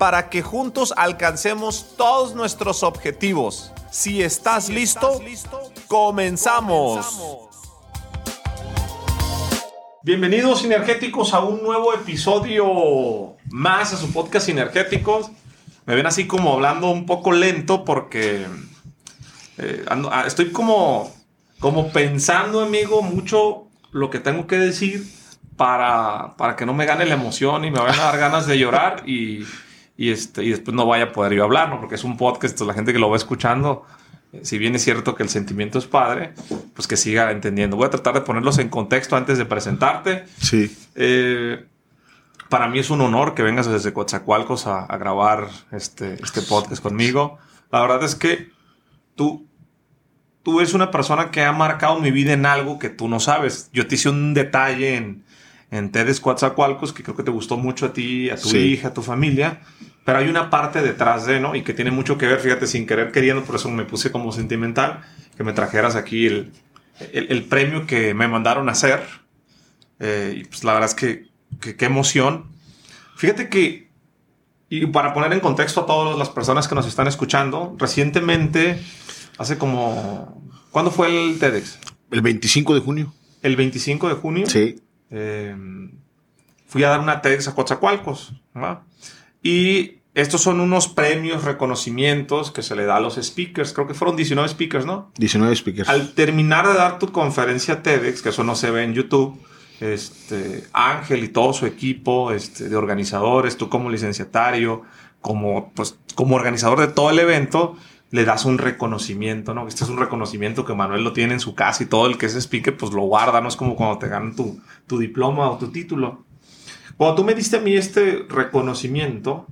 para que juntos alcancemos todos nuestros objetivos. Si estás, listo, comenzamos. Bienvenidos sinergéticos a un nuevo episodio más a su podcast Sinergéticos. Me ven así como hablando un poco lento porque eh, ah, estoy como, como pensando, amigo, mucho lo que tengo que decir para, para que no me gane la emoción y me vayan a dar ganas de llorar y y, este, y después no vaya a poder yo hablar, ¿no? Porque es un podcast, la gente que lo va escuchando, eh, si bien es cierto que el sentimiento es padre, pues que siga entendiendo. Voy a tratar de ponerlos en contexto antes de presentarte. Sí. Eh, para mí es un honor que vengas desde Coatzacoalcos a, a, grabar este, este podcast conmigo. La verdad es que tú, tú eres una persona que ha marcado mi vida en algo que tú no sabes. Yo te hice un detalle en, en TEDx Coatzacoalcos que creo que te gustó mucho a ti, a tu hija, a tu familia pero hay una parte detrás de, ¿no? Y que tiene mucho que ver, fíjate, sin querer queriendo, por eso me puse como sentimental, que me trajeras aquí el, el, premio que me mandaron a hacer. Eh, y pues la verdad es que, qué emoción. Fíjate que, y para poner en contexto a todas las personas que nos están escuchando, recientemente, hace como, ¿cuándo fue el TEDx? El 25 de junio. El 25 de junio. Sí. Eh, fui a dar una TEDx a Coatzacoalcos, ¿verdad? Y estos son unos premios, reconocimientos que se le da a los speakers. Creo que fueron 19 speakers, ¿no? 19 speakers. Al terminar de dar tu conferencia TEDx, que eso no se ve en YouTube, este, Ángel y todo su equipo este, de organizadores, tú como licenciatario, como, pues, como organizador de todo el evento, le das un reconocimiento, ¿no? Este es un reconocimiento que Manuel lo tiene en su casa y todo el que es speaker, pues lo guarda, no es como cuando te ganan tu, tu diploma o tu título. Cuando tú me diste a mí este reconocimiento,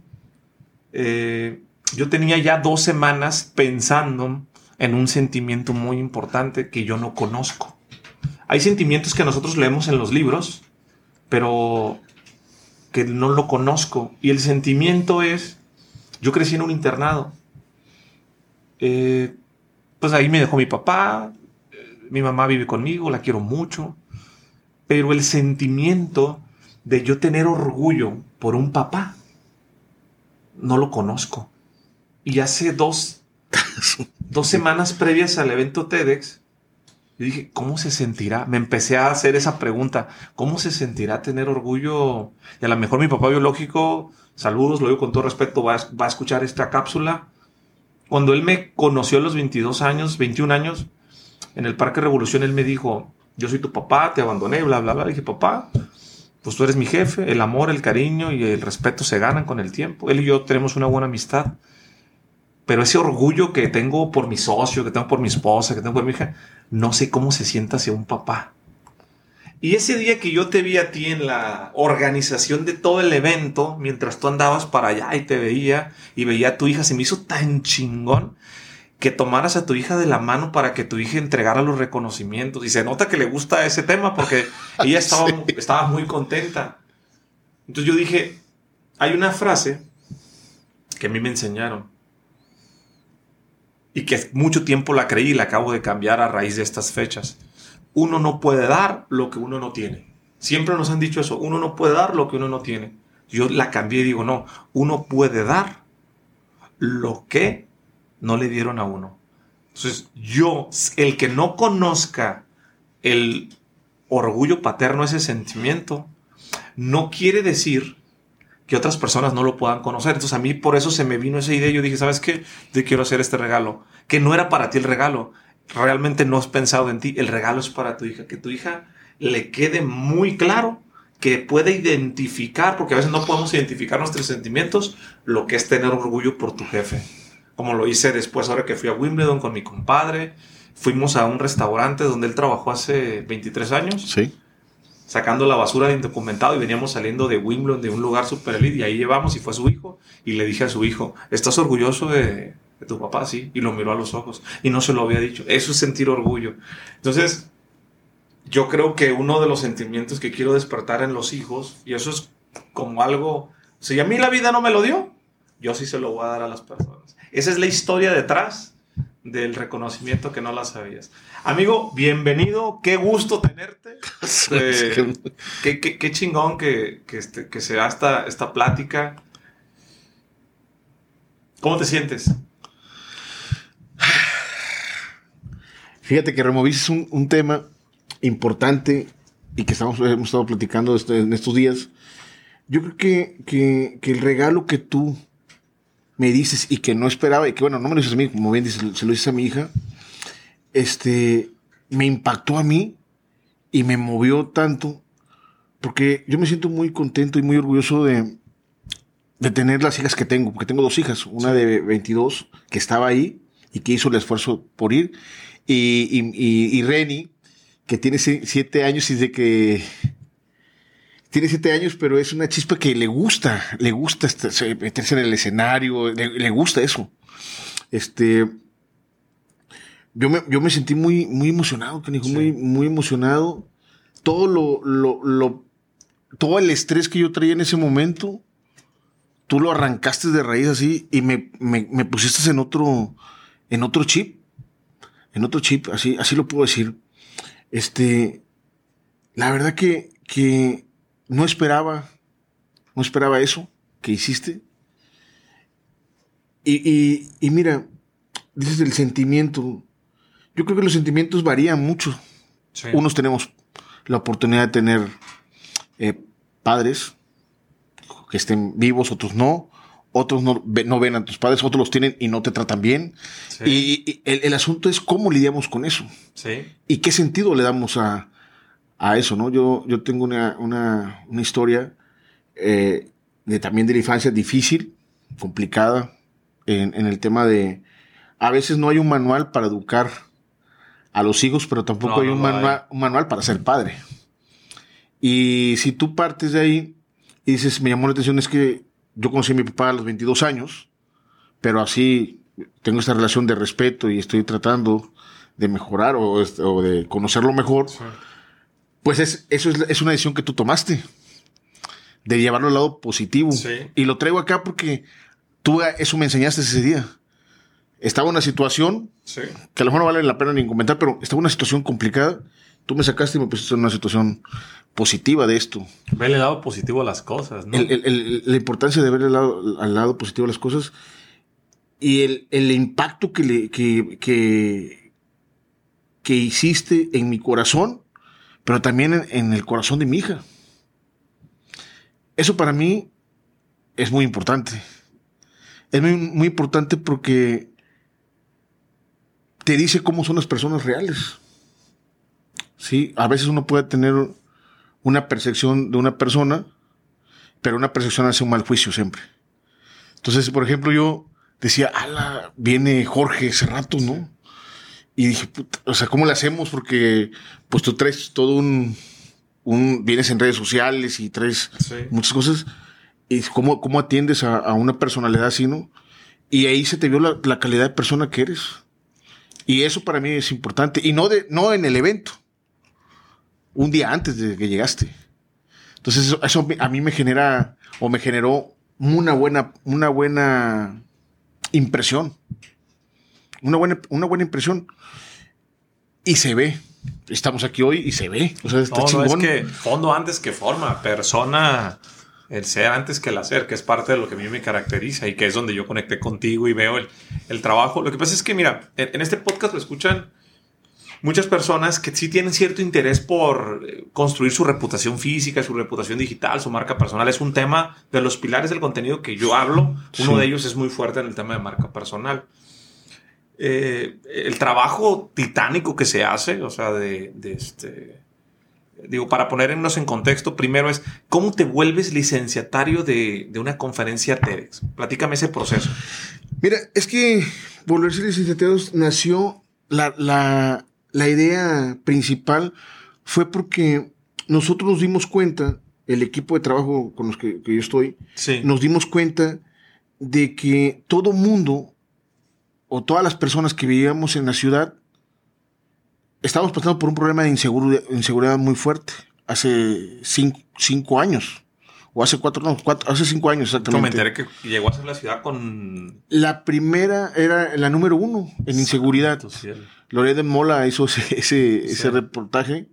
eh, yo tenía ya dos semanas pensando en un sentimiento muy importante que yo no conozco. Hay sentimientos que nosotros leemos en los libros, pero que no lo conozco. Y el sentimiento es, yo crecí en un internado. Eh, pues ahí me dejó mi papá, mi mamá vive conmigo, la quiero mucho, pero el sentimiento de yo tener orgullo por un papá, no lo conozco. Y hace dos, dos semanas previas al evento TEDx, yo dije, ¿cómo se sentirá? Me empecé a hacer esa pregunta, ¿cómo se sentirá tener orgullo? Y a lo mejor mi papá biológico, saludos, lo digo con todo respeto, va a, va a escuchar esta cápsula. Cuando él me conoció a los 22 años, 21 años, en el Parque Revolución, él me dijo, yo soy tu papá, te abandoné, bla, bla, bla. Le dije, papá, pues tú eres mi jefe, el amor, el cariño y el respeto se ganan con el tiempo. Él y yo tenemos una buena amistad. Pero ese orgullo que tengo por mi socio, que tengo por mi esposa, que tengo por mi hija, no sé cómo se sienta hacia un papá. Y ese día que yo te vi a ti en la organización de todo el evento, mientras tú andabas para allá y te veía y veía a tu hija, se me hizo tan chingón que tomaras a tu hija de la mano para que tu hija entregara los reconocimientos. Y se nota que le gusta ese tema porque ella estaba, estaba muy contenta. Entonces yo dije, hay una frase que a mí me enseñaron y que mucho tiempo la creí y la acabo de cambiar a raíz de estas fechas. Uno no puede dar lo que uno no tiene. Siempre nos han dicho eso, uno no puede dar lo que uno no tiene. Yo la cambié y digo, no, uno puede dar lo que no le dieron a uno. Entonces, yo, el que no conozca el orgullo paterno, ese sentimiento, no quiere decir que otras personas no lo puedan conocer. Entonces, a mí por eso se me vino esa idea. Yo dije, ¿sabes qué? Yo quiero hacer este regalo. Que no era para ti el regalo. Realmente no has pensado en ti. El regalo es para tu hija. Que tu hija le quede muy claro que puede identificar, porque a veces no podemos identificar nuestros sentimientos, lo que es tener orgullo por tu jefe como lo hice después ahora que fui a Wimbledon con mi compadre. Fuimos a un restaurante donde él trabajó hace 23 años. Sí. sacando la basura de indocumentado y veníamos saliendo de Wimbledon, de un lugar super elite, y ahí llevamos y fue su hijo. Y le dije a su hijo, ¿estás orgulloso de, de tu papá? Sí. Y lo miró a los ojos y no se lo había dicho. Eso es sentir orgullo. Entonces, yo creo que uno de los sentimientos que quiero despertar en los hijos, y eso es como algo, si a mí la vida no me lo dio, yo sí se lo voy a dar a las personas. Esa es la historia detrás del reconocimiento que no la sabías. Amigo, bienvenido, qué gusto tenerte. Eh, qué, qué, qué, chingón que, que, este, que sea esta, esta plática. ¿Cómo te sientes? Fíjate que removiste un, un, tema importante y que estamos, hemos estado platicando este, en estos días. Yo creo que, que, que, el regalo que tú me dices y que no esperaba, y que bueno, no me lo dices a mí, como bien dices, se lo dices a mi hija, este, me impactó a mí y me movió tanto, porque yo me siento muy contento y muy orgulloso de, de tener las hijas que tengo, porque tengo dos hijas, una de 22 que estaba ahí y que hizo el esfuerzo por ir, y, y, y, y Reni, que tiene siete años y de que tiene siete años, pero es una chispa que le gusta, le gusta meterse en el escenario, le, le, gusta eso. Este, yo me, yo me sentí muy, muy emocionado, sí. muy, muy emocionado. Todo lo, lo, lo, todo el estrés que yo traía en ese momento, tú lo arrancaste de raíz así y me, me, me pusiste en otro, en otro chip, en otro chip, así, así lo puedo decir. Este, la verdad que, que no esperaba, no esperaba eso que hiciste. Y, y, y, mira, dices el sentimiento. Yo creo que los sentimientos varían mucho. Sí. Unos tenemos la oportunidad de tener eh, padres que estén vivos, otros no. Otros no, no, ven a tus padres, otros los tienen y no te tratan bien. Sí. Y, y el, el, asunto es cómo lidiamos con eso. Sí. Y qué sentido le damos a, a eso, ¿no? Yo, yo tengo una, una, una historia eh, de también de la infancia difícil, complicada, en, en, el tema de, a veces no hay un manual para educar a los hijos, pero tampoco no, hay, un, no manual, hay un manual para ser padre. Y si tú partes de ahí y dices, me llamó la atención, es que yo conocí a mi papá a los 22 años, pero así tengo esta relación de respeto y estoy tratando de mejorar o, o de conocerlo mejor. Sí pues es, eso es, es, una decisión que tú tomaste. De llevarlo al lado positivo. Sí. Y lo traigo acá porque tú eso me enseñaste ese día. Estaba una situación sí. que a lo mejor no vale la pena ni comentar, pero estaba una situación complicada. Tú me sacaste y me pusiste en una situación positiva de esto. Verle el lado positivo a las cosas, ¿no? El, el, el, la importancia de ver el lado, al lado positivo a las cosas y el, impacto que, le, que, que, que hiciste en mi corazón pero también en, el corazón de mi hija. Eso para mí es muy importante. Es muy, importante porque te dice cómo son las personas reales. Sí, a veces uno puede tener una percepción de una persona, pero una percepción hace un mal juicio siempre. Entonces, por ejemplo, yo decía, ala, viene Jorge hace rato, ¿no? Y dije, puta, o sea, ¿cómo le hacemos? Porque pues tú traes todo un, un vienes en redes sociales y traes sí. muchas cosas. Y cómo, cómo atiendes a, a, una personalidad así, ¿no? Y ahí se te vio la, la, calidad de persona que eres. Y eso para mí es importante. Y no, de, no en el evento. Un día antes de que llegaste. Entonces eso, eso a mí me genera, o me generó una buena, una buena impresión una buena, una buena impresión. Y se ve. Estamos aquí hoy y se ve. O sea, está no, chingón. No, es que fondo antes que forma, persona, el ser antes que el hacer, que es parte de lo que a mí me caracteriza y que es donde yo conecté contigo y veo el, el trabajo. Lo que pasa es que, mira, en, en este podcast lo escuchan muchas personas que sí tienen cierto interés por eh, construir su reputación física, su reputación digital, su marca personal. Es un tema de los pilares del contenido que yo hablo. Uno sí. de ellos es muy fuerte en el tema de marca personal eh, el trabajo titánico que se hace, o sea, de, de, este... Digo, para ponernos en contexto, primero es, ¿cómo te vuelves licenciatario de, de una conferencia TEDx? Platícame ese proceso. Mira, es que volverse licenciatario nació, la, la, la idea principal fue porque nosotros nos dimos cuenta, el equipo de trabajo con los que, que yo estoy, Sí. nos dimos cuenta de que todo mundo o todas las personas que vivíamos en la ciudad estábamos pasando por un problema de inseguridad, inseguridad muy fuerte hace cinco, cinco años o hace cuatro, no, cuatro, hace cinco años Yo me exactamente. enteré que llegó a ser la ciudad con... La primera era la número uno en inseguridad. De Mola hizo ese, ese, Sí. ese reportaje.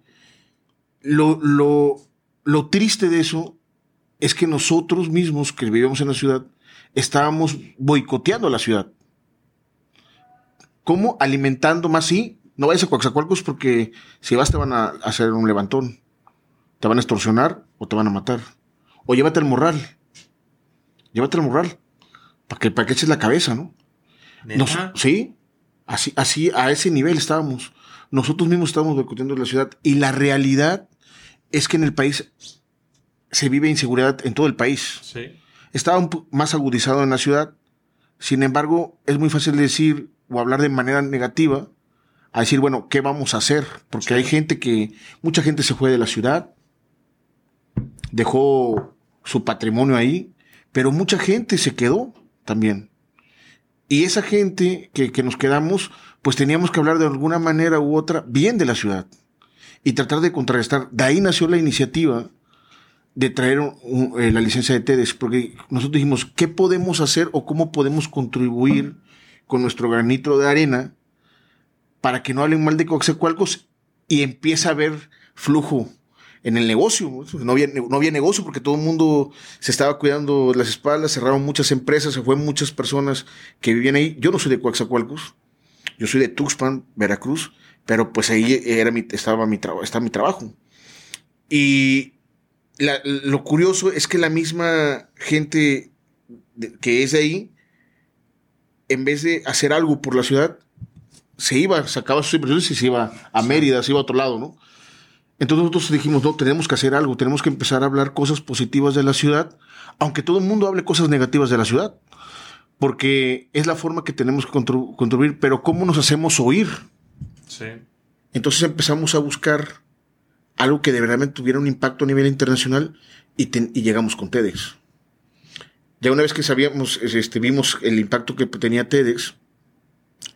Lo, lo, lo triste de eso es que nosotros mismos que vivíamos en la ciudad estábamos boicoteando la ciudad. ¿Cómo? Alimentando más, sí. No vayas a Coaxacualcos porque si vas te van a hacer un levantón. Te van a extorsionar o te van a matar. O llévate el morral. Llévate el morral. Para que, para que eches la cabeza, ¿no? Sí, así, así, a ese nivel estábamos. Nosotros mismos estábamos boicoteando la ciudad. Y la realidad es que en el país se vive inseguridad en todo el país. Sí. Estaba un más agudizado en la ciudad. Sin embargo, es muy fácil decir o hablar de manera negativa a decir, bueno, ¿qué vamos a hacer? Porque Sí. hay gente que, mucha gente se fue de la ciudad, dejó su patrimonio ahí, pero mucha gente se quedó también. Y esa gente que, que nos quedamos, pues teníamos que hablar de alguna manera u otra bien de la ciudad y tratar de contrarrestar. De ahí nació la iniciativa de traer un- un- eh, la licencia de TEDx, porque nosotros dijimos, ¿qué podemos hacer o cómo podemos contribuir con nuestro granito de arena para que no hablen mal de Coaxacualcos y empiece a haber flujo en el negocio? ¿no? Había, no había negocio porque todo el mundo se estaba cuidando las espaldas, cerraron muchas empresas, se fueron muchas personas que vivían ahí. Yo no soy de Coaxacualcos, yo soy de Tuxpan, Veracruz, pero pues ahí era mi, estaba mi, está mi trabajo. Y lo curioso es que la misma gente que es de ahí, en vez de hacer algo por la ciudad, se iba, sacaba sus inversiones y se iba a Mérida, se iba a otro lado, ¿no? Entonces nosotros dijimos, no, tenemos que hacer algo, tenemos que empezar a hablar cosas positivas de la ciudad, aunque todo el mundo hable cosas negativas de la ciudad, porque es la forma que tenemos que contribuir, pero ¿cómo nos hacemos oír? Sí. Entonces empezamos a buscar algo que de verdad tuviera un impacto a nivel internacional y, y llegamos con TEDx. Ya una vez que sabíamos, este, vimos el impacto que tenía TEDx,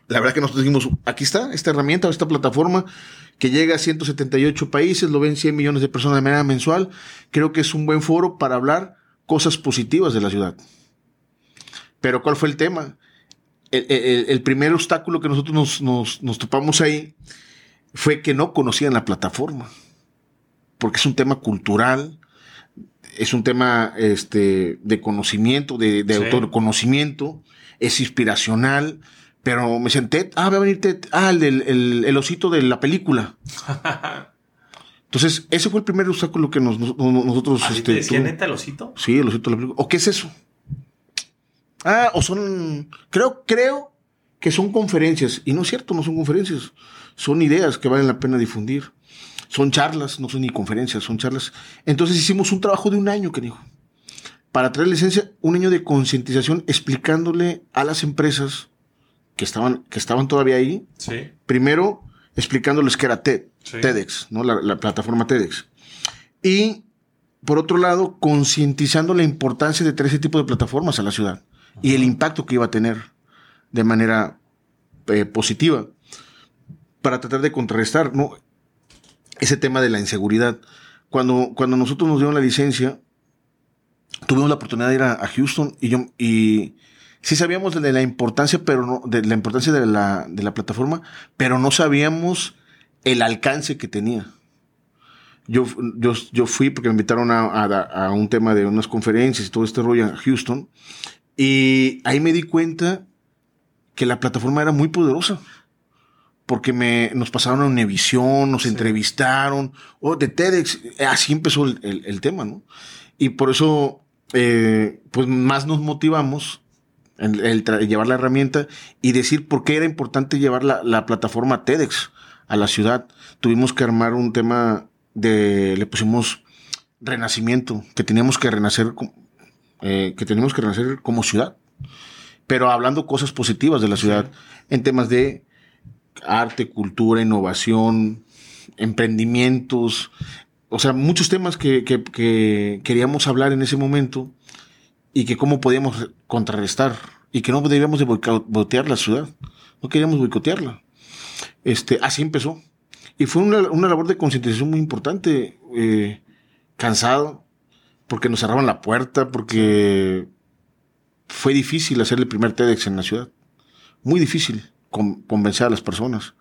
la verdad que nosotros dijimos, aquí está esta herramienta, esta plataforma que llega a 178 países, lo ven 100 millones de personas de manera mensual. Creo que es un buen foro para hablar cosas positivas de la ciudad. Pero ¿cuál fue el tema? El, primer obstáculo que nosotros nos, nos- nos topamos ahí fue que no conocían la plataforma. Porque es un tema cultural, es un tema este, de conocimiento, de, de Sí. autoconocimiento, es inspiracional. Pero me Ted, ah, va a venir Ted, ah, el, el, el osito de la película. Entonces, ese fue el primer obstáculo que nos, nos- nosotros... ¿Así este, te decía tuvo- neta el osito? Sí, el osito de la película. ¿O qué es eso? Ah, o son. Creo, creo que son conferencias. Y no es cierto, no son conferencias. Son ideas que valen la pena difundir. Son charlas, no son ni conferencias, son charlas. Entonces hicimos un trabajo de un año, que dijo. Para traer licencia, un año de concientización explicándole a las empresas que estaban, que estaban todavía ahí. Sí. Primero, explicándoles que era TED, Sí. TEDx, ¿no? La, la plataforma TEDx. Y, por otro lado, concientizando la importancia de traer ese tipo de plataformas a la ciudad y el impacto que iba a tener de manera eh, positiva para tratar de contrarrestar ¿no? Ese tema de la inseguridad. Cuando, cuando nosotros nos dieron la licencia, tuvimos la oportunidad de ir a, Houston y yo y sí sabíamos de la importancia, pero no, de la importancia de la, de la plataforma, pero no sabíamos el alcance que tenía. Yo, yo, yo fui porque me invitaron a, a- a un tema de unas conferencias y todo este rollo a Houston. Y ahí me di cuenta que la plataforma era muy poderosa. Porque me, nos pasaron a Univisión, nos entrevistaron, o de TEDx, así empezó el, el- el tema, ¿no? Y por eso, eh, pues más nos motivamos en el llevar la herramienta y decir por qué era importante llevar la, la plataforma TEDx a la ciudad. Tuvimos que armar un tema de, le pusimos renacimiento, que teníamos que renacer, eh, que teníamos que renacer como ciudad, pero hablando cosas positivas de la ciudad, en temas de arte, cultura, innovación, emprendimientos, o sea, muchos temas que, que, que queríamos hablar en ese momento y que cómo podíamos contrarrestar y que no debíamos de boicotear la ciudad. No queríamos boicotearla. Este, así empezó. Y fue una, una labor de concientización muy importante. Eh, cansado, porque nos cerraban la puerta, porque fue difícil hacer el primer TEDx en la ciudad. Muy difícil convencer a las personas.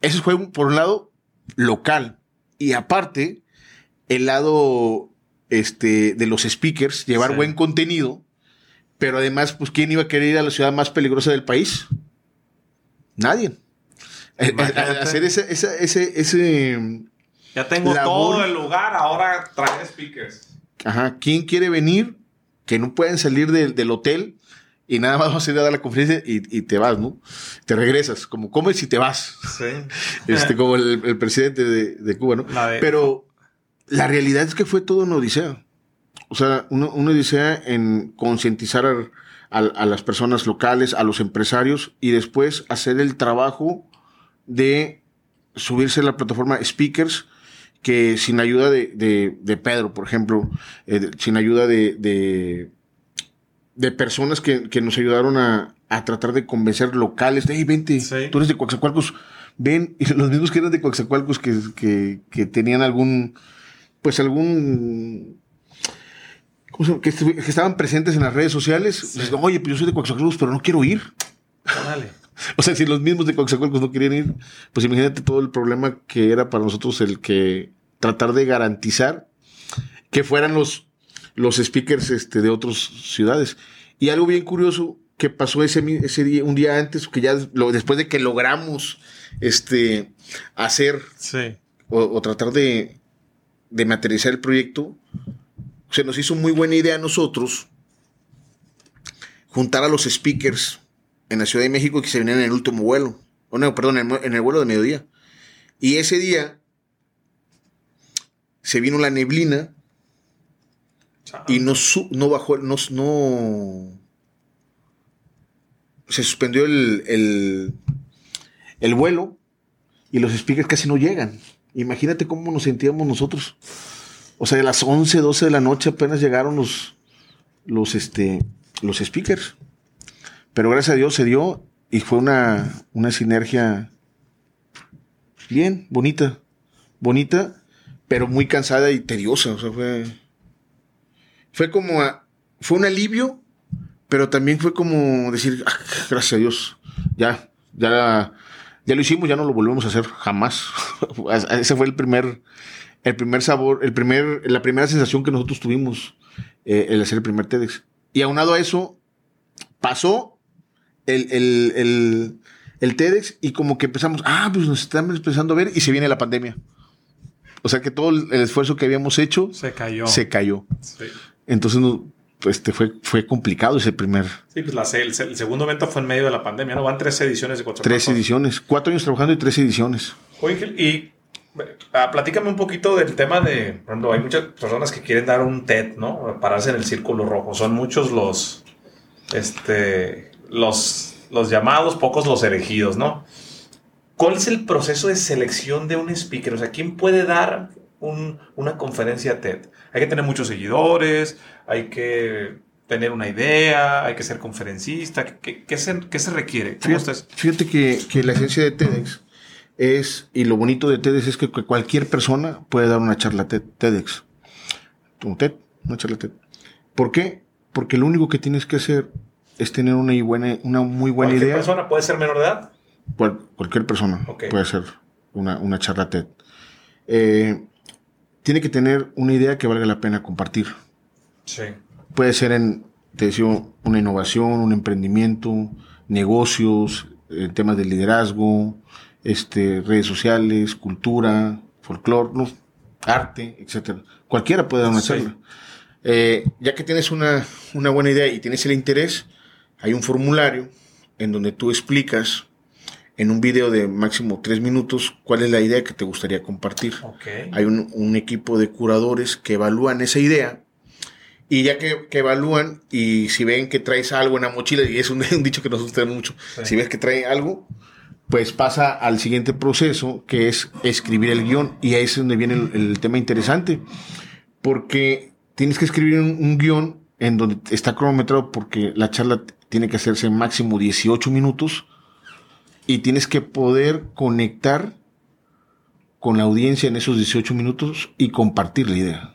Eso fue, por un lado, local. Y aparte, el lado este, de los speakers, llevar buen contenido. Pero además, pues, ¿quién iba a querer ir a la ciudad más peligrosa del país? Nadie. Eh, eh, hacer ese, ese, ese, Ya tengo todo el lugar, ahora trae speakers. Ajá. ¿Quién quiere venir? Que no pueden salir del hotel y nada más vas a ir a dar la conferencia y, te vas, ¿no? Te regresas, como comes y te vas. Sí. Este, como el, presidente de, Cuba, ¿no? Pero la realidad es que fue todo una odisea. O sea, una, odisea en concientizar a, a, las personas locales, a los empresarios y después hacer el trabajo de subirse a la plataforma Speakers que sin ayuda de, de, Pedro, por ejemplo, eh, sin ayuda de, de, personas que, que, nos ayudaron a, a, tratar de convencer locales, hey, vente, tú eres de Coaxacualcos, ven, y los mismos que eran de Coaxacualcos que, que, que tenían algún, pues algún que, estaban presentes en las redes sociales. Oye, pues yo soy de Coaxacualcos, pero no quiero ir. O sea, si los mismos de Coaxacualcos no querían ir, pues imagínate todo el problema que era para nosotros el que tratar de garantizar que fueran los, los speakers este, de otras ciudades. Y algo bien curioso que pasó ese, ese día, un día antes, que ya después de que logramos este, hacer o, tratar de, de materializar el proyecto, se nos hizo muy buena idea a nosotros juntar a los speakers en la Ciudad de México que se venían en el último vuelo. O no, perdón, en el, vuelo de mediodía. Y ese día se vino la neblina y no, no bajó, no, se suspendió el, el, el, vuelo y los speakers casi no llegan. Imagínate cómo nos sentíamos nosotros. O sea, a las 11, 12 de la noche apenas llegaron los, los, este, los speakers. Pero gracias a Dios se dio y fue una, una sinergia bien, bonita. Bonita, pero muy cansada y tediosa. O sea, fue. Fue como. fue un alivio, pero también fue como decir, ah, gracias a Dios, ya, ya, ya lo hicimos, ya no lo volvemos a hacer jamás. Ese fue el primer, el primer sabor, el primer, la primera sensación que nosotros tuvimos eh, el hacer el primer TEDx. Y aunado a eso, pasó el, el, el, TEDx y como que empezamos, ah, pues nos estamos empezando a ver y se viene la pandemia. O sea que todo el esfuerzo que habíamos hecho se cayó. Se cayó. Entonces este fue, fue complicado ese primer. Sí, pues el, segundo evento fue en medio de la pandemia, ¿no? Van tres ediciones de cuatro Tres ediciones, cuatro años trabajando y tres ediciones. Oye, y Ah, platícame un poquito del tema de, por ejemplo, hay muchas personas que quieren dar un TED, ¿no? Pararse en el círculo rojo. Son muchos los, este, los, los llamados, pocos los elegidos, ¿no? ¿Cuál es el proceso de selección de un speaker? O sea, ¿quién puede dar una conferencia TED? Hay que tener muchos seguidores, hay que tener una idea, hay que ser conferencista. ¿Qué, se, se, requiere? Fíjate, fíjate que, que la esencia de TEDx es, y lo bonito de TEDx es que cualquier persona puede dar una charla TEDx. Un TED, una charla TED. ¿Por qué? Porque lo único que tienes que hacer es tener una, buena, una muy buena idea. ¿Cualquier persona puede ser menor de edad? cualquier persona puede ser una, una charla TED. Eh, tiene que tener una idea que valga la pena compartir. Sí. Puede ser en, te decía, una innovación, un emprendimiento, negocios, eh, temas de liderazgo, este, redes sociales, cultura, folclore, arte, etcétera. Cualquiera puede dar una charla. Eh, ya que tienes una, una, buena idea y tienes el interés, hay un formulario en donde tú explicas en un video de máximo tres minutos cuál es la idea que te gustaría compartir. Hay un, un, equipo de curadores que evalúan esa idea y ya que, que, evalúan y si ven que traes algo en la mochila, y es un, dicho que nos gusta mucho, si ves que trae algo, pues pasa al siguiente proceso, que es escribir el guion. Y ahí es donde viene el, el tema interesante. Porque tienes que escribir un, un, guion en donde está cronometrado porque la charla tiene que hacerse máximo 18 minutos y tienes que poder conectar con la audiencia en esos 18 minutos y compartir la idea.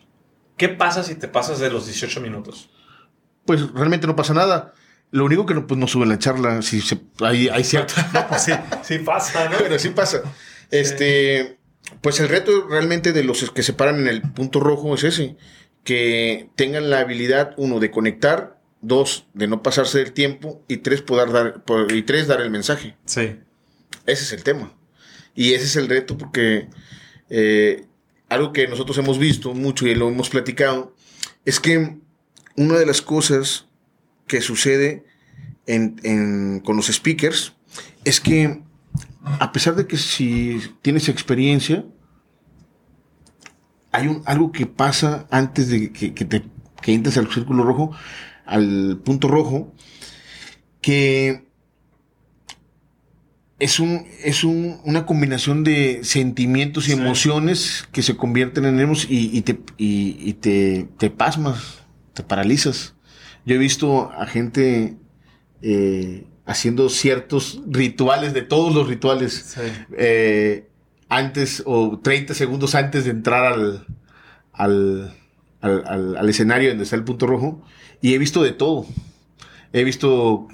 ¿Qué pasa si te pasas de los 18 minutos? Pues realmente no pasa nada. Lo único que no, pues, no sube la charla, si se, hay, hay cierto... pues sí, sí pasa, ¿no? Pero sí pasa. Este, pues el reto realmente de los que se paran en el punto rojo es ese, que tengan la habilidad, uno, de conectar, dos, de no pasarse del tiempo, y tres, poder dar, y tres, dar el mensaje. Sí. Ese es el tema. Y ese es el reto porque eh, algo que nosotros hemos visto mucho y lo hemos platicado, es que una de las cosas que sucede en, en, con los speakers es que a pesar de que si tienes experiencia, hay un, algo que pasa antes de que, que, te, que entres al círculo rojo, al punto rojo, que es, un, es un, una combinación de sentimientos y sí. emociones que se convierten en emos y, y, te, y, y te, te, pasmas, te paralizas. Yo he visto a gente eh, haciendo ciertos rituales, de todos los rituales, sí. eh, antes o 30 segundos antes de entrar al, al, al, al, escenario donde está el punto rojo, y he visto de todo. He visto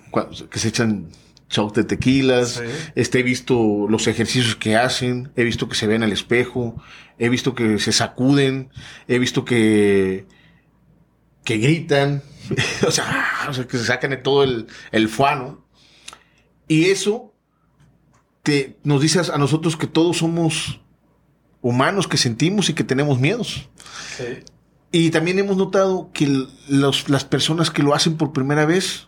que se echan shot de tequilas, sí. este, he visto los ejercicios que hacen, he visto que se ven al espejo, he visto que se sacuden, he visto que, que gritan, o, sea, o sea, que se sacan de todo el, el fuano. Y eso te, nos dice a nosotros que todos somos humanos, que sentimos y que tenemos miedos. Sí. Y también hemos notado que los, las personas que lo hacen por primera vez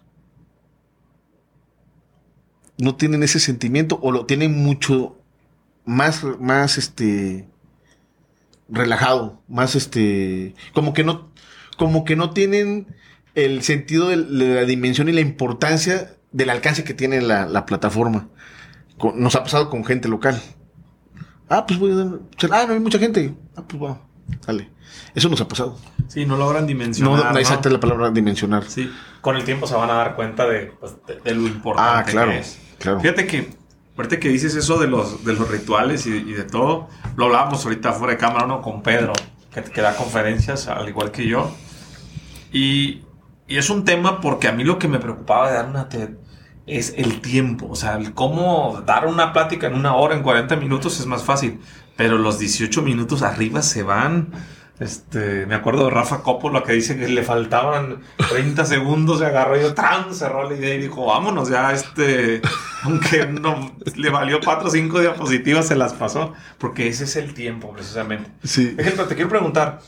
no tienen ese sentimiento o lo tienen mucho más, más este relajado, más este, como que no, como que no tienen el sentido de la dimensión y la importancia del alcance que tiene la, la plataforma. Nos ha pasado con gente local. Ah, pues voy a ah, no hay mucha gente. Ah, pues dale. Eso nos ha pasado. Sí, no logran dimensionar. No, no, exacta la palabra dimensionar. Sí, con el tiempo se van a dar cuenta de, pues, de, de lo importante ah, claro. que es. Claro. Fíjate que, ahorita que dices eso de los, de los rituales y, y, de todo, lo hablábamos ahorita fuera de cámara, ¿no? Con Pedro, que, que da conferencias, al igual que yo. Y, y, es un tema porque a mí lo que me preocupaba de dar una TED es el tiempo. O sea, el cómo dar una plática en una hora, en 40 minutos es más fácil. Pero los 18 minutos arriba se van este, me acuerdo de Rafa Coppola que dice que le faltaban 30 segundos, se agarró y ¡tran! cerró la idea y dijo, vámonos ya, este, aunque no, le valió 4 o 5 diapositivas, se las pasó, porque ese es el tiempo precisamente. Sí. Ejemplo, te quiero preguntar,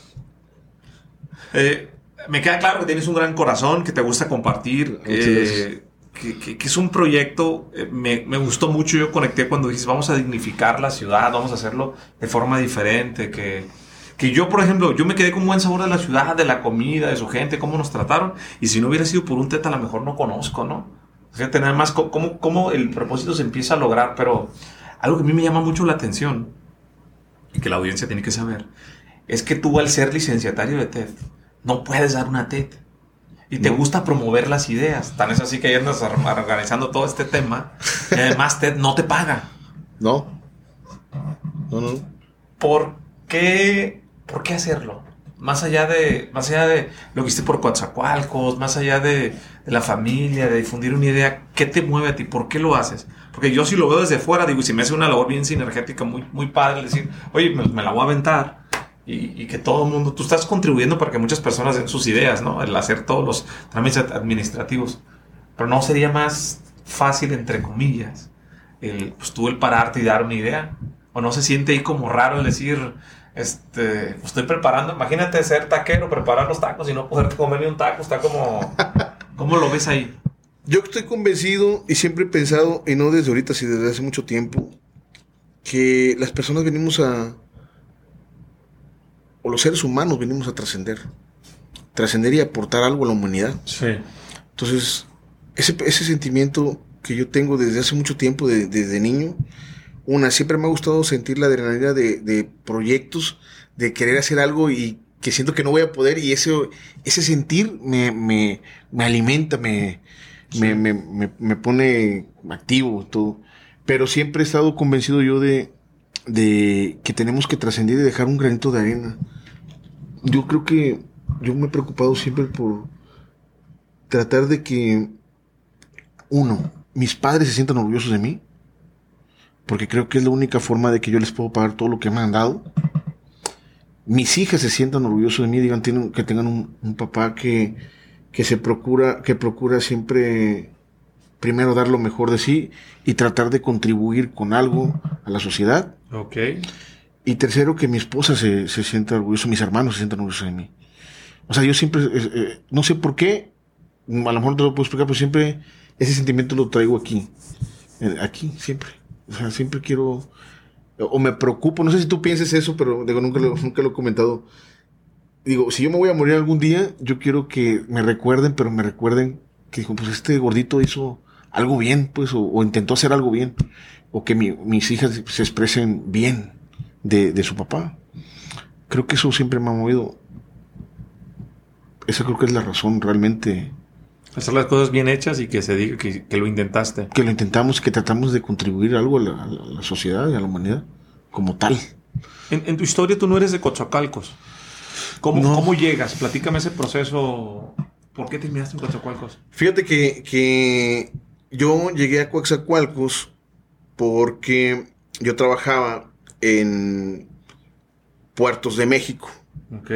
eh, me queda claro que tienes un gran corazón, que te gusta compartir, eh, que, es un proyecto, eh, me, me, gustó mucho, yo conecté cuando dijiste, vamos a dignificar la ciudad, vamos a hacerlo de forma diferente, que que yo, por ejemplo, yo me quedé con buen sabor de la ciudad, de la comida, de su gente, cómo nos trataron. Y si no hubiera sido por un teta, a lo mejor no conozco, ¿no? Fíjate nada más cómo, cómo el propósito se empieza a lograr. Pero algo que a mí me llama mucho la atención y que la audiencia tiene que saber es que tú, al ser licenciatario de TED, no puedes dar una TED. Y te gusta promover las ideas. Tan es así que ya andas organizando todo este tema. Y además TED no te paga. No. No, no. ¿Por qué ¿por qué hacerlo? Más allá de, más allá de lo que hiciste por Coatzacoalcos, más allá de, de, la familia, de difundir una idea, ¿qué te mueve a ti? ¿Por qué lo haces? Porque yo si lo veo desde fuera, digo, y si me hace una labor bien sinergética, muy, muy padre, decir, oye, me, me la voy a aventar. Y, y, que todo el mundo, tú estás contribuyendo para que muchas personas den sus ideas, ¿no? El hacer todos los trámites administrativos. Pero no sería más fácil, entre comillas, el, pues tú el pararte y dar una idea. O no se siente ahí como raro el decir, este, estoy preparando, imagínate ser taquero, preparar los tacos y no poder comer ni un taco, está como, ¿cómo lo ves ahí? Yo estoy convencido y siempre he pensado, y no desde ahorita, sino desde hace mucho tiempo, que las personas venimos a, o los seres humanos venimos a trascender, trascender y aportar algo a la humanidad. Sí. Entonces, ese, ese sentimiento que yo tengo desde hace mucho tiempo, desde niño. Una, siempre me ha gustado sentir la adrenalina de, de, proyectos, de querer hacer algo y que siento que no voy a poder y ese, ese sentir me, me, me alimenta, me, me, me, me, pone activo, todo. Pero siempre he estado convencido yo de, de que tenemos que trascender y dejar un granito de arena. Yo creo que yo me he preocupado siempre por tratar de que, uno, mis padres se sientan orgullosos de mí, porque creo que es la única forma de que yo les puedo pagar todo lo que me han dado. Mis hijas se sientan orgullosos de mí, digan que tengan un papá que, que se procura, que procura siempre primero dar lo mejor de sí y tratar de contribuir con algo a la sociedad. Ok. Y tercero, que mi esposa se, se sienta orgullosa, mis hermanos se sientan orgullosos de mí. O sea, yo siempre, eh, no sé por qué, a lo mejor te lo puedo explicar, pero siempre ese sentimiento lo traigo aquí. Aquí, siempre. O sea, siempre quiero, o me preocupo, no sé si tú pienses eso, pero digo, nunca lo, nunca lo he comentado digo, si yo me voy a morir algún día, yo quiero que me recuerden, pero me recuerden que dijo, pues este gordito hizo algo bien, pues, o, intentó hacer algo bien, o que mis hijas se expresen bien de, su papá. Creo que eso siempre me ha movido. Esa creo que es la razón realmente. Hacer las cosas bien hechas y que se diga que, lo intentaste. Que lo intentamos, que tratamos de contribuir algo a la, sociedad y a la humanidad como tal. En, en, tu historia tú no eres de Coatzacoalcos. ¿Cómo, llegas? Platícame ese proceso. ¿Por qué terminaste en Coatzacoalcos? Fíjate que, yo llegué a Coatzacoalcos porque yo trabajaba en Puertos de México. Ok.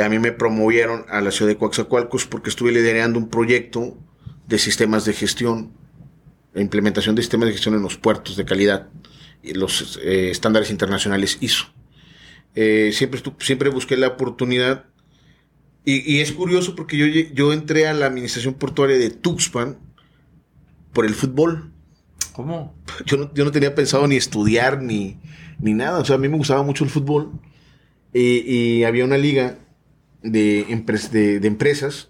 A mí me promovieron a la ciudad de Coatzacoalcos porque estuve liderando un proyecto de sistemas de gestión, implementación de sistemas de gestión en los puertos de calidad y los eh, estándares internacionales ISO. Eh, siempre, siempre busqué la oportunidad. Y, es curioso porque yo, yo entré a la administración portuaria de Tuxpan por el fútbol. ¿Cómo? Yo no, yo no tenía pensado ni estudiar ni, ni nada. O sea, a mí me gustaba mucho el fútbol. Y, había una liga de, de, empresas.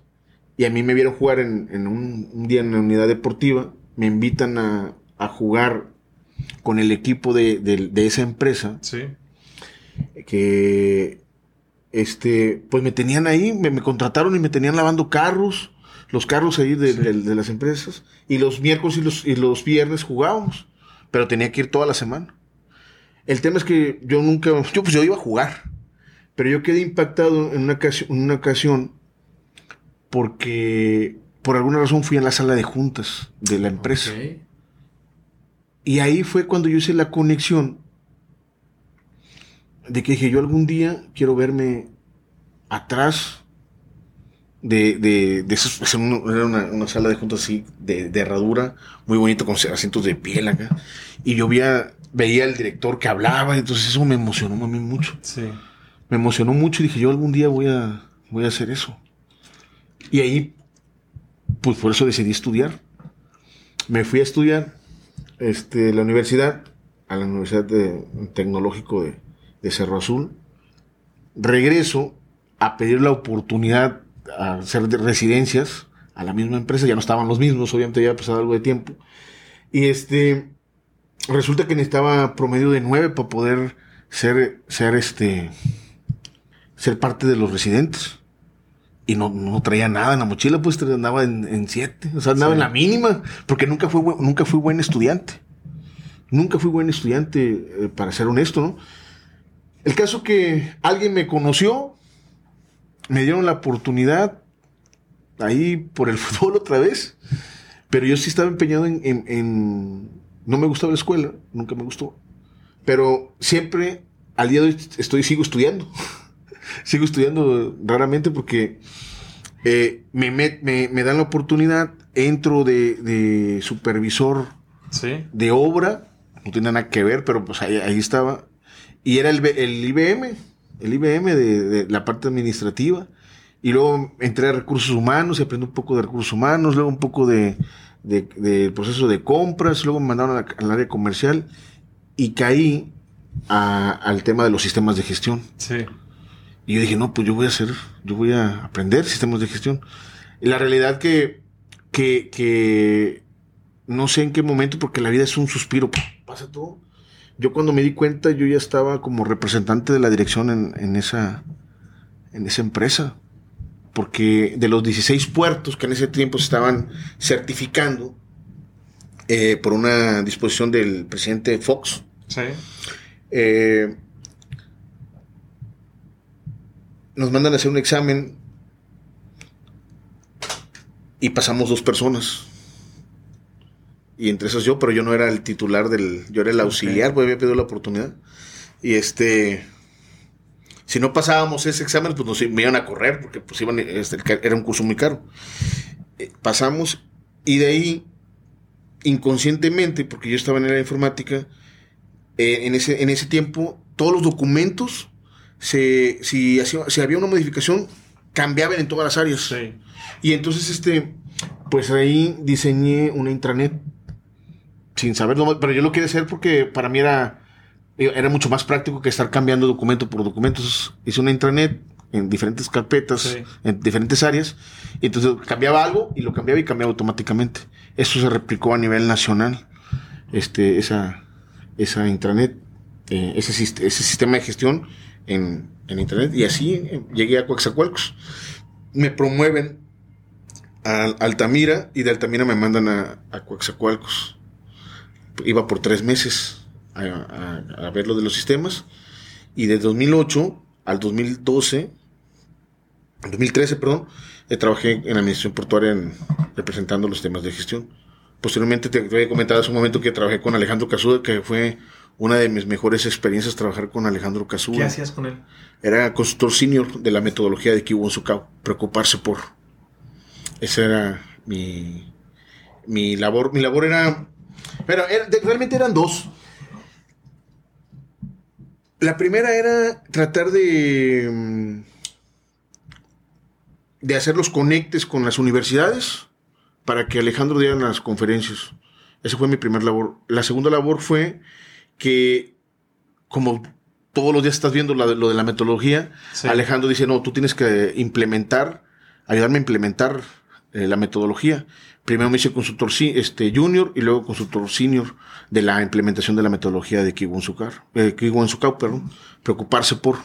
Y a mí me vieron jugar en, un, día en la unidad deportiva. Me invitan a, jugar con el equipo de, de esa empresa. Sí que este, pues me tenían ahí, me, contrataron y me tenían lavando carros, los carros ahí de, las empresas, y los miércoles y los, y los viernes jugábamos, pero tenía que ir toda la semana. El tema es que yo nunca, yo pues yo iba a jugar, pero yo quedé impactado en una ocasión, una ocasión porque por alguna razón fui a la sala de juntas de la empresa. Y ahí fue cuando yo hice la conexión de que dije, yo algún día quiero verme atrás de, de, de esos, era una, sala de juntas así, de, herradura, muy bonito, con asientos de piel acá. Y yo veía, veía al director que hablaba, entonces eso me emocionó a mí mucho. Sí. Me emocionó mucho y dije, yo algún día voy a, voy a hacer eso. Y ahí, pues por eso decidí estudiar. Me fui a estudiar este, la universidad, a la Universidad de, Tecnológico de, de Cerro Azul. Regreso a pedir la oportunidad a hacer residencias a la misma empresa, ya no estaban los mismos, obviamente ya había pasado algo de tiempo. Y este, resulta que necesitaba promedio de nueve para poder ser, ser este, ser parte de los residentes. Y no, no traía nada en la mochila, pues andaba en, siete, o sea, andaba en la mínima, porque nunca fui, nunca fui buen estudiante. Nunca fui buen estudiante, eh, para ser honesto, ¿no? El caso que alguien me conoció, me dieron la oportunidad ahí por el fútbol otra vez, pero yo sí estaba empeñado en, no me gustaba la escuela, nunca me gustó, pero siempre al día de hoy estoy, sigo estudiando, sigo estudiando raramente porque eh, me, me, dan la oportunidad, entro de, supervisor de obra, no tiene nada que ver, pero pues ahí, ahí estaba, y era el, el IBM, el IBM de, la parte administrativa. Y luego entré a recursos humanos y aprendí un poco de recursos humanos, luego un poco de, de, proceso de compras, luego me mandaron al área comercial y caí al tema de los sistemas de gestión. Sí. Y yo dije, no, pues yo voy a hacer, yo voy a aprender sistemas de gestión. Y la realidad que, que, que no sé en qué momento, porque la vida es un suspiro, pasa todo. Yo cuando me di cuenta, yo ya estaba como representante de la dirección en, en esa, en esa empresa. Porque de los 16 puertos que en ese tiempo se estaban certificando eh, por una disposición del presidente Fox, Sí. eh, nos mandan a hacer un examen y pasamos dos personas. Y entre esas yo, pero yo no era el titular del, yo era el auxiliar, pues había pedido la oportunidad. Y este, si no pasábamos ese examen, pues nos me iban a correr, porque pues iban, este, era un curso muy caro. Eh, pasamos y de ahí, inconscientemente, porque yo estaba en la informática, eh, en, ese, en ese tiempo, todos los documentos, se, si, hacía- si había una modificación, cambiaban en todas las áreas. Sí. Y entonces, este, pues ahí diseñé una intranet. Sin saber, pero yo lo quería hacer porque para mí era, era mucho más práctico que estar cambiando documento por documento. Entonces, hice una intranet en diferentes carpetas, Sí. en diferentes áreas. Y entonces cambiaba algo y lo cambiaba y cambiaba automáticamente. Eso se replicó a nivel nacional. Este, esa, esa intranet, eh, ese, ese sistema de gestión en, en internet. Y así eh, llegué a Coaxacualcos. Me promueven a Altamira y de Altamira me mandan a, a Coaxacualcos. Iba por tres meses a, a- a ver lo de los sistemas y de 2008 al 2012, 2013, perdón, eh, trabajé en la administración portuaria en- representando los temas de gestión. Posteriormente te, había comentado hace un momento que trabajé con Alejandro Casuda, que fue una de mis mejores experiencias trabajar con Alejandro Casuda. ¿Qué hacías con él? Era consultor senior de la metodología de Kiwon Sukao. Preocuparse por. Esa era mi, mi labor. Mi labor era. Pero era- de- realmente eran dos. La primera era tratar de. mm, de hacer los conectes con las universidades para que Alejandro diera las conferencias. Esa fue mi primer labor. La segunda labor fue que, como todos los días estás viendo la lo de la metodología, Sí. Alejandro dice, no, tú tienes que implementar, ayudarme a implementar eh, la metodología. Primero me hice consultor este, junior y luego consultor senior de la implementación de la metodología de Kiwon Sukar, eh, Kiwon perdón, preocuparse por ¿En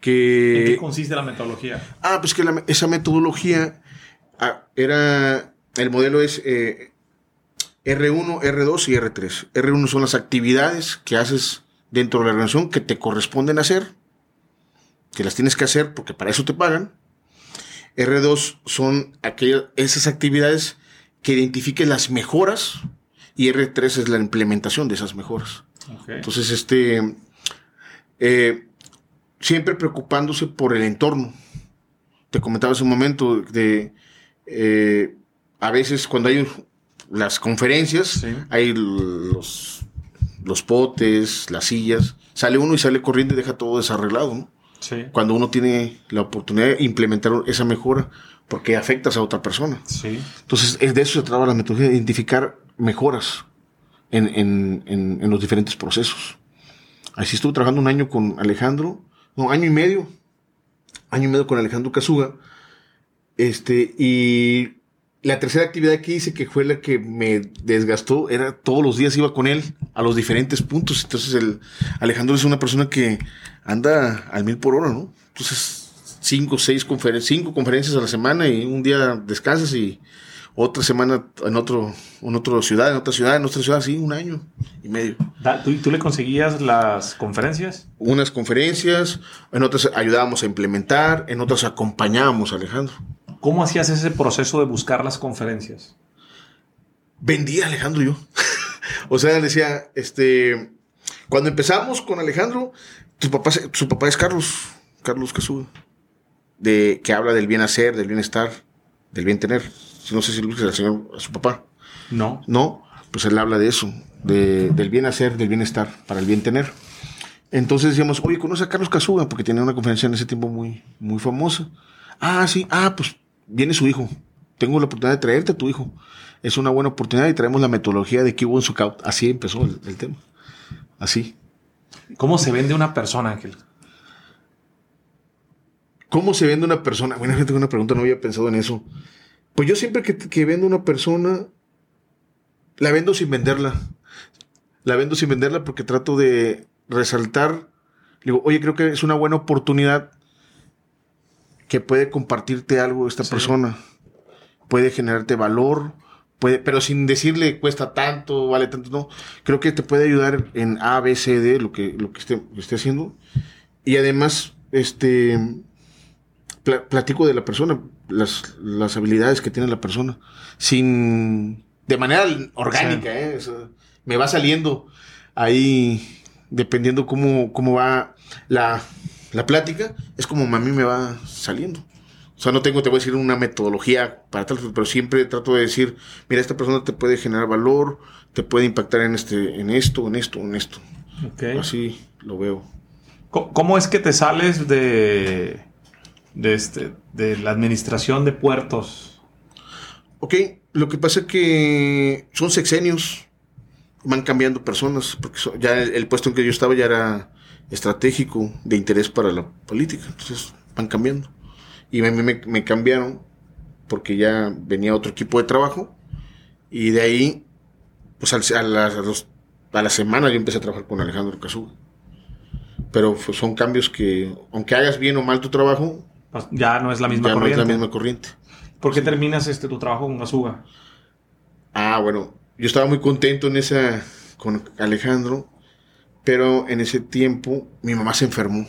que... qué consiste la metodología? Ah, pues que la- esa metodología ah, era, el modelo es eh, R1, R2 y R3. R1 son las actividades que haces dentro de la organización que te corresponden hacer, que las tienes que hacer porque para eso te pagan. R2 son aquellas, esas actividades que identifiquen las mejoras y R3 es la implementación de esas mejoras. Entonces, este, eh, siempre preocupándose por el entorno. Te comentaba hace un momento de, eh, a veces cuando hay las conferencias, Sí. hay los, los potes, las sillas, sale uno y sale corriendo y deja todo desarreglado, ¿no? Sí. Cuando uno tiene la oportunidad de implementar esa mejora, porque afectas a otra persona. Sí. Entonces, es de eso se trata la metodología, de identificar mejoras en, en- en- en los diferentes procesos. Así estuve trabajando un año con Alejandro, no, año y medio, año y medio con Alejandro Casuga. Este, y la tercera actividad que hice, que fue la que me desgastó, era todos los días iba con él a los diferentes puntos. Entonces, el Alejandro es una persona que anda al mil por hora, ¿no? Entonces, cinco, seis conferencias, cinco conferencias a la semana y un día descansas y otra semana en otro, en otra ciudad, en otra ciudad, en otra ciudad, sí, un año y medio. ¿Tú, tú le conseguías las conferencias? Unas conferencias, en otras ayudábamos a implementar, en otras acompañábamos a Alejandro. ¿Cómo hacías ese proceso de buscar las conferencias? vendía a Alejandro yo. o sea, decía, este, cuando empezamos con Alejandro, tu papá, su papá es Carlos, Carlos Casuga, de, que habla del bien hacer, del bienestar, del bien tener. No sé si lo al señor, a su papá. No. No, pues él habla de eso, de- del bien hacer, del bienestar, para el bien tener. Entonces decíamos, oye, ¿conoce a Carlos Casuga? Porque tenía una conferencia en ese tiempo muy, muy famosa. Ah, sí, ah, pues viene su hijo. Tengo la oportunidad de traerte a tu hijo. Es una buena oportunidad y traemos la metodología de Kibo en su Scout. Así empezó el, el tema. Así. ¿Cómo se vende una persona, Ángel? ¿Cómo se vende una persona? Bueno, yo tengo una pregunta, no había pensado en eso. Pues yo siempre que, que vendo una persona, La vendo sin venderla. La vendo sin venderla porque trato de resaltar. Digo, oye, creo que es una buena oportunidad que puede compartirte algo esta Sí. persona. Puede generarte valor, puede, pero sin decirle cuesta tanto, vale tanto, no. Creo que te puede ayudar en A, B, C, D, lo que, lo que esté, lo esté haciendo. Y además, este, pla- platico de la persona, las, las habilidades que tiene la persona, sin, de manera orgánica, ¿eh? O sea, me va saliendo ahí, dependiendo cómo, cómo va la, la plática, es como a mí me va saliendo. O sea, no tengo, te voy a decir, una metodología para tal, pero siempre trato de decir, mira, esta persona te puede generar valor, te puede impactar en este, en esto, en esto, en esto. Ok. Así lo veo. ¿Cómo- ¿Cómo es que te sales de, de, este, de la administración de puertos? Ok, lo que pasa es que son sexenios, van cambiando personas, porque ya el, el puesto en que yo estaba ya era estratégico, de interés para la política, entonces van cambiando. Y me, me- me cambiaron porque ya venía otro equipo de trabajo y de ahí, pues al- a, las- a los- a la semana yo empecé a trabajar con Alejandro Casuga. Pero pues, son cambios que, aunque hagas bien o mal tu trabajo, Pues Ya no es la misma ya no es corriente. la misma corriente. ¿Por qué terminas este, tu trabajo con Azuga? Ah, bueno, yo estaba muy contento en esa con Alejandro, pero en ese tiempo mi mamá se enfermó.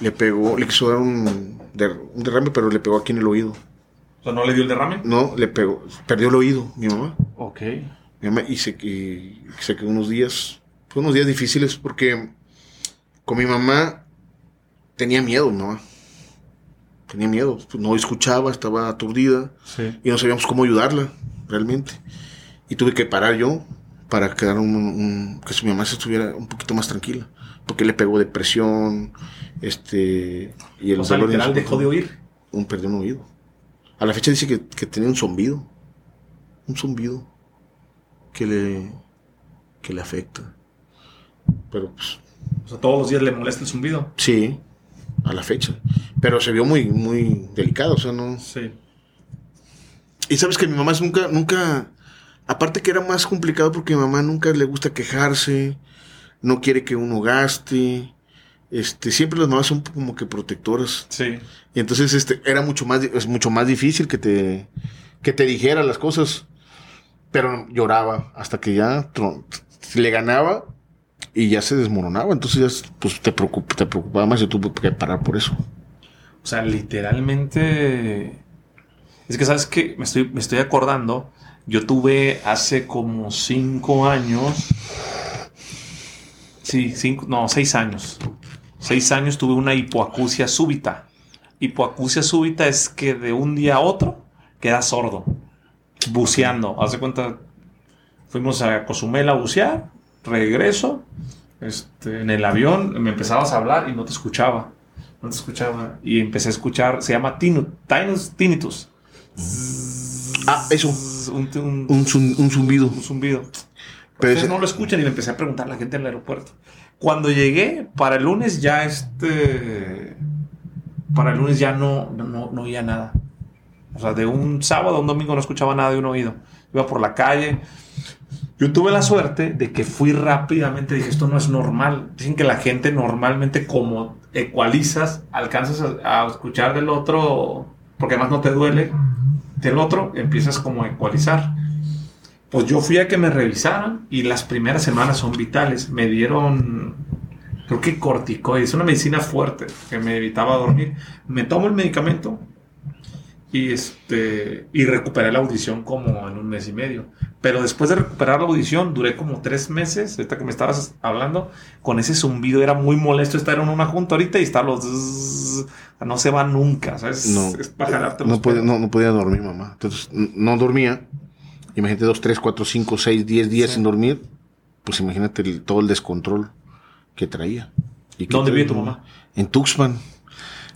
Le pegó, le quiso dar un, der- un derrame, pero le pegó aquí en el oído. O sea, ¿no le dio el derrame? No, le pegó, perdió el oído mi mamá. Ok. Mi mamá y se, y se quedó unos días, fue unos días difíciles porque con mi mamá tenía miedo, mi mamá. Tenía miedo, pues, no escuchaba, estaba aturdida Sí. y no sabíamos cómo ayudarla realmente. Y tuve que parar yo para quedar un, un- que su mamá se estuviera un poquito más tranquila, porque le pegó depresión, este y el O sea, dolor literal dejó de oír. un perdió un oído. A la fecha dice que, que tenía un zumbido, un zumbido que le que le afecta. Pero pues O sea, todos los días le molesta el zumbido. sí, a la fecha. Pero se vio muy muy delicado, o sea, no Sí. Y sabes que mi mamá nunca, nunca, aparte que era más complicado porque a mi mamá nunca le gusta quejarse, no quiere que uno gaste, este, siempre las mamás son como que protectoras. Sí. Y entonces, este, era mucho más, es mucho más difícil que te, que te dijera las cosas, pero lloraba hasta que ya le ganaba y ya se desmoronaba. Entonces, ya, pues te preocupa, te preocupaba más y tuve que parar por eso. O sea, literalmente. Es que, ¿sabes qué? Me estoy, me estoy acordando. Yo tuve hace como cinco años. Sí, cinco, no, seis años. Seis años tuve una hipoacusia súbita. Hipoacusia súbita es que de un día a otro quedas sordo. Buceando. Haz de cuenta. Fuimos a Cozumel a bucear. Regreso. Este, en el avión me empezabas a hablar y no te escuchaba. No te escuchaba. Y empecé a escuchar. Se llama tinu- tinus, tinnitus. Ah, eso, Un, un- un, zum- un zumbido. un zumbido. Pero Ustedes ese- no lo escuchan y le empecé a preguntar a la gente en el aeropuerto. Cuando llegué, para el lunes ya este. Para el lunes ya no, no, no, no oía nada. O sea, de un sábado a un domingo no escuchaba nada de un oído. Iba por la calle. Yo tuve la suerte de que fui rápidamente. Dije, esto no es normal. Dicen que la gente normalmente, como ecualizas, alcanzas a, a escuchar del otro, porque además no te duele. Del otro, empiezas como a ecualizar. Pues yo fui a que me revisaran y las primeras semanas son vitales. Me dieron, creo que corticoides, una medicina fuerte que me evitaba dormir. Me tomo el medicamento y este y recuperé la audición como en un mes y medio. Pero después de recuperar la audición duré como tres meses. Ahorita que me estabas hablando con ese zumbido era muy molesto estar en una junta ahorita y estar los no se va nunca, ¿sabes? No, es para no, podía, no, no podía dormir, mamá. Entonces, no dormía. Imagínate dos, tres, cuatro, cinco, seis, diez días Sí. sin dormir. Pues imagínate el- todo el descontrol que traía. Y ¿Dónde vive tu mamá? En Tuxpan.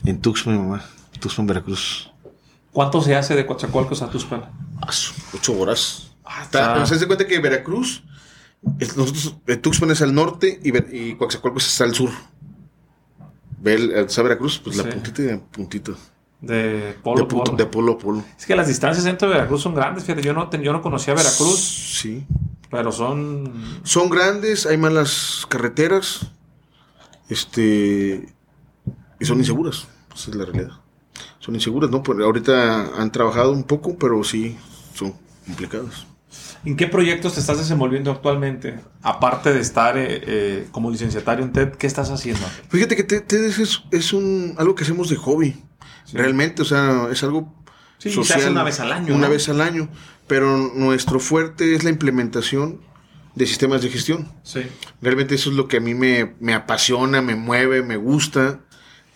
En Tuxpan, mi mamá. Tuxpan, Veracruz. ¿Cuánto se hace de Coatzacoalcos a Tuxpan? Ah, ocho horas. Ah, Está- está- pero se hace cuenta que Veracruz, es- nosotros, eh, Tuxpan es al norte y, y Coaxacualcos es al sur. Ve el, el- ¿sabe Veracruz, pues Sí. la puntita y la puntita. De polo, de, polo. de polo a polo. Es que las distancias dentro de Veracruz son grandes, fíjate, yo no, yo no conocía Veracruz, Sí. pero son... Son grandes, hay malas carreteras. Este. Y son inseguras. Esa es la realidad. Son inseguras, ¿no? Porque ahorita han trabajado un poco, pero sí son complicadas. ¿En qué proyectos te estás desenvolviendo actualmente? Aparte de estar eh, eh, como licenciatario en TED, ¿qué estás haciendo? Fíjate que TED TED es, es un, algo que hacemos de hobby. Sí. Realmente, o sea, es algo Sí, se hace una vez al año, Una ¿no? vez al año. Pero nuestro fuerte es la implementación de sistemas de gestión. Sí. Realmente eso es lo que a mí me, me apasiona, me mueve, me gusta.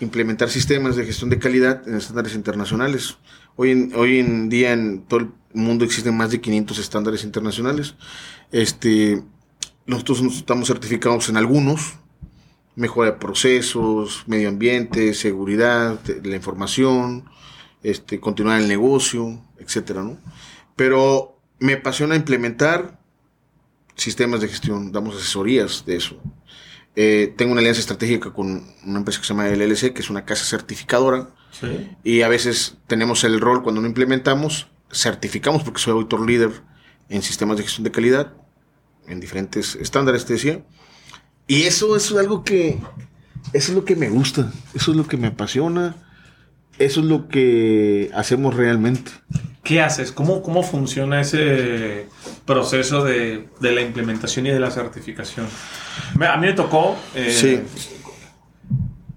Implementar sistemas de gestión de calidad en estándares internacionales. Hoy en, hoy en día en todo el mundo existen más de 500 estándares internacionales. Este, nosotros nos estamos certificados en algunos. Mejora de procesos, medio ambiente, seguridad, la información, este, continuar el negocio, etcétera. Pero me apasiona implementar sistemas de gestión, damos asesorías de eso. Eh, tengo una alianza estratégica con una empresa que se llama LLC, que es una casa certificadora, Sí. y a veces tenemos el rol cuando no implementamos, certificamos, porque soy auditor líder en sistemas de gestión de calidad, en diferentes estándares, te decía. Y eso, eso es algo que, eso es lo que me gusta, eso es lo que me apasiona, eso es lo que hacemos realmente. ¿Qué haces? ¿Cómo, cómo funciona ese proceso de, de la implementación y de la certificación? A mí me tocó... eh, Sí.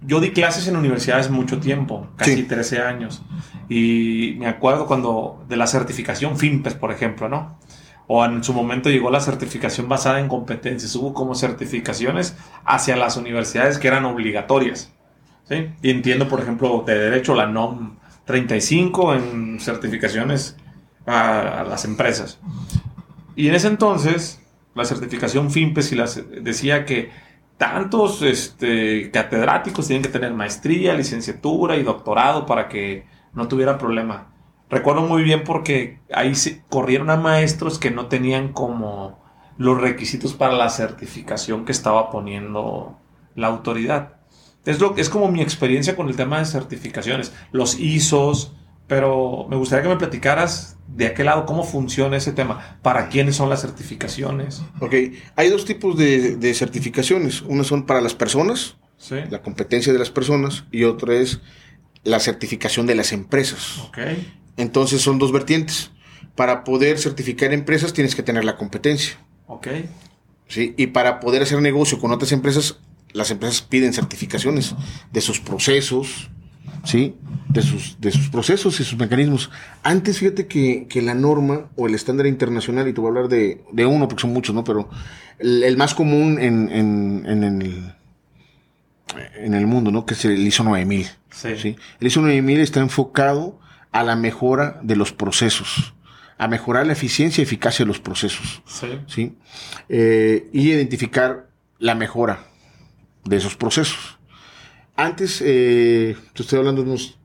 Yo di clases en universidades mucho tiempo, casi Sí. 13 años. Y me acuerdo cuando de la certificación FIMPES, por ejemplo, ¿no? O en su momento llegó la certificación basada en competencias. Hubo como certificaciones hacia las universidades que eran obligatorias. ¿sí? Y entiendo, por ejemplo, de derecho la NOM 35 en certificaciones a, las empresas. Y en ese entonces, la certificación FIMPES decía que tantos este, catedráticos tienen que tener maestría, licenciatura y doctorado para que no tuvieran problema. Recuerdo muy bien porque ahí se corrieron a maestros que no tenían como los requisitos para la certificación que estaba poniendo la autoridad. Es, lo, es como mi experiencia con el tema de certificaciones, los ISOs, pero me gustaría que me platicaras de aquel lado cómo funciona ese tema, para quiénes son las certificaciones. Ok, hay dos tipos de, de certificaciones. Una son para las personas, Sí. la competencia de las personas, y otra es la certificación de las empresas. Ok. Entonces son dos vertientes. Para poder certificar empresas tienes que tener la competencia. Ok. ¿sí? Y para poder hacer negocio con otras empresas, las empresas piden certificaciones de sus procesos, ¿sí? De sus, de sus procesos y sus mecanismos. Antes, fíjate que, que la norma o el estándar internacional, y te voy a hablar de, de uno porque son muchos, ¿no? Pero el, el más común en, en, en el, en el mundo, ¿no? Que es el ISO 9000. Sí. ¿sí? El ISO 9000 está enfocado a la mejora de los procesos, a mejorar la eficiencia y eficacia de los procesos. Sí. ¿sí? Eh, y identificar la mejora de esos procesos. Antes, eh, te estoy hablando de unos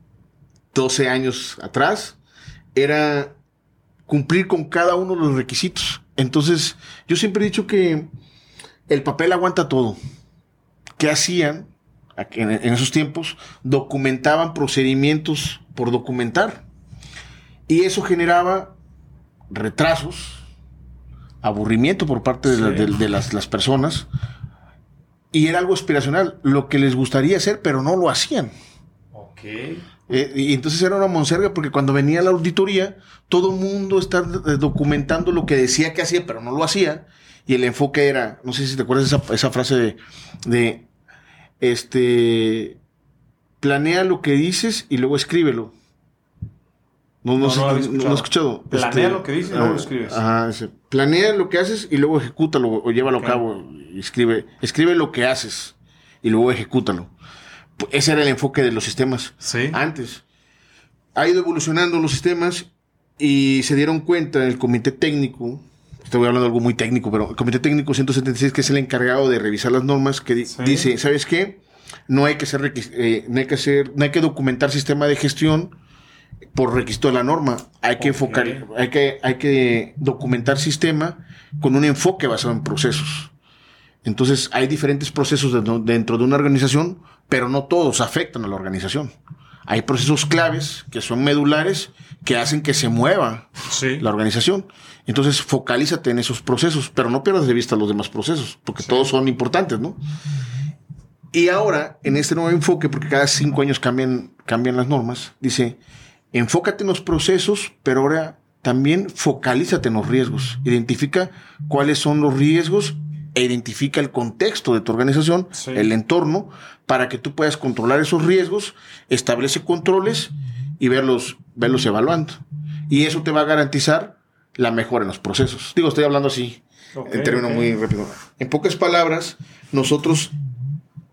12 años atrás, era cumplir con cada uno de los requisitos. Entonces, yo siempre he dicho que el papel aguanta todo. ¿Qué hacían en, en esos tiempos? Documentaban procedimientos por documentar. Y eso generaba retrasos, aburrimiento por parte de, la- Sí. de- de las, las personas. Y era algo aspiracional, lo que les gustaría hacer, pero no lo hacían. Ok. Eh, y entonces era una monserga porque cuando venía la auditoría, todo el mundo está eh, documentando lo que decía que hacía, pero no lo hacía. Y el enfoque era, no sé si te acuerdas esa, esa frase de, de, este, planea lo que dices y luego escríbelo. No, no, No, sé, no lo había no- lo he escuchado. Planea lo que dices y luego lo escribes. Ajá, ese. Planea lo que haces y luego ejecútalo o llévalo Ok. a cabo. Escribe, escribe lo que haces y luego ejecútalo. Ese era el enfoque de los sistemas Sí. antes. Ha ido evolucionando los sistemas y se dieron cuenta en el comité técnico, estoy hablando de algo muy técnico, pero el comité técnico 176, que es el encargado de revisar las normas, que di- Sí. dice, ¿sabes qué? No hay que hacer, eh, no hay que hacer, no hay que documentar sistema de gestión por requisito de la norma. Hay que enfocar, hay que, hay que documentar sistema con un enfoque basado en procesos. Entonces, hay diferentes procesos dentro- dentro de una organización, pero no todos afectan a la organización. hay procesos claves que son medulares que hacen que se mueva Sí. la organización. Entonces, focalízate en esos procesos, pero no pierdas de vista los demás procesos, porque todos son importantes, ¿no? Y ahora, en este nuevo enfoque, porque cada cinco años cambian, cambian las normas, dice, enfócate en los procesos, pero ahora también focalízate en los riesgos. Identifica cuáles son los riesgos e identifica el contexto de tu organización, Sí. el entorno, para que tú puedas controlar esos riesgos, establece controles y verlos, verlos evaluando. Y eso te va a garantizar la mejora en los procesos. Digo, estoy hablando así, en términos muy rápido. En pocas palabras, nosotros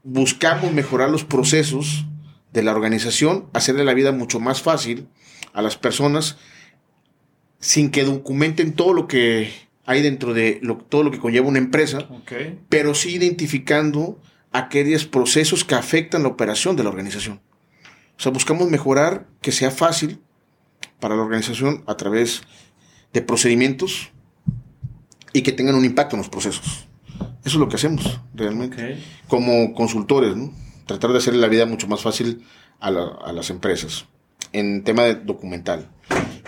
buscamos mejorar los procesos de la organización, hacerle la vida mucho más fácil a las personas sin que documenten todo lo que hay dentro de lo- todo lo que conlleva una empresa, pero sí identificando aquellos procesos que afectan la operación de la organización. O sea, buscamos mejorar que sea fácil para la organización a través de procedimientos y que tengan un impacto en los procesos. Eso es lo que hacemos realmente como consultores, ¿no? Tratar de hacerle la vida mucho más fácil a, la- las empresas en tema de documental.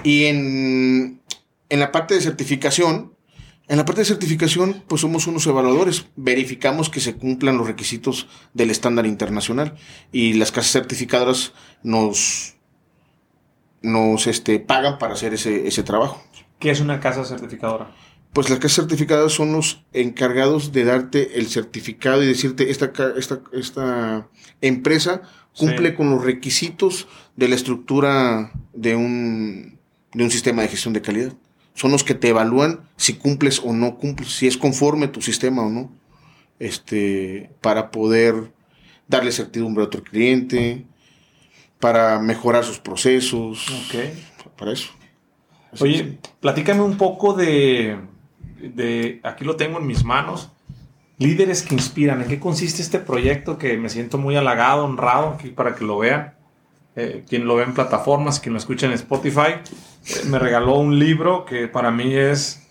Y en, en la parte de certificación, en la parte de certificación, pues somos unos evaluadores. Verificamos que se cumplan los requisitos del estándar internacional y las casas certificadoras nos, nos este, pagan para hacer ese, ese trabajo. ¿Qué es una casa certificadora? Pues las casas certificadas son los encargados de darte el certificado y decirte esta, esta, esta empresa cumple Sí. con los requisitos de la estructura de un, de un sistema de gestión de calidad. Son los que te evalúan si cumples o no cumples, si es conforme tu sistema o no, este, para poder darle certidumbre a otro cliente, para mejorar sus procesos, Ok. para eso. Así Oye, platícame un poco de, de, aquí lo tengo en mis manos, líderes que inspiran. ¿En qué consiste este proyecto que me siento muy halagado, honrado, aquí para que lo vean? Eh, quien lo ve en plataformas, quien lo escucha en Spotify, eh, me regaló un libro que para mí es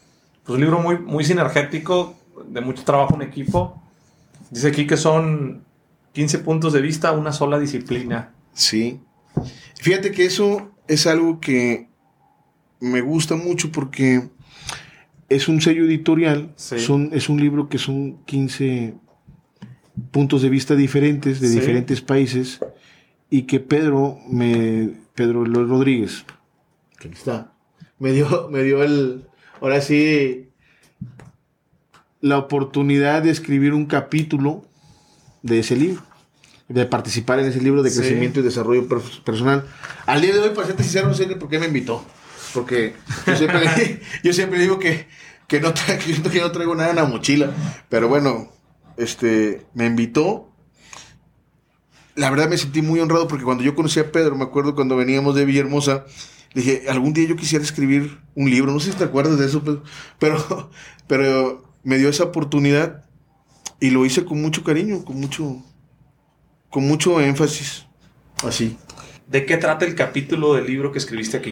pues, un libro muy, muy sinergético, de mucho trabajo en equipo. Dice aquí que son 15 puntos de vista, una sola disciplina. Sí. Fíjate que eso es algo que me gusta mucho porque es un sello editorial, Sí. son, es un libro que son 15 puntos de vista diferentes de Sí. diferentes países y que Pedro me Pedro Rodríguez que aquí está me dio me dio el ahora sí la oportunidad de escribir un capítulo de ese libro de participar en ese libro de Sí. crecimiento y desarrollo per- personal. Al día de hoy, para serte sincero, no sé ni por qué me invitó. Porque yo siempre, digo que, que, no que no traigo nada en la mochila. Pero bueno, este, me invitó. La verdad me sentí muy honrado porque cuando yo conocí a Pedro, me acuerdo cuando veníamos de Villahermosa, dije, algún día yo quisiera escribir un libro. No sé si te acuerdas de eso, pero, pero me dio esa oportunidad y lo hice con mucho cariño, con mucho, con mucho énfasis. Así. ¿De qué trata el capítulo del libro que escribiste aquí?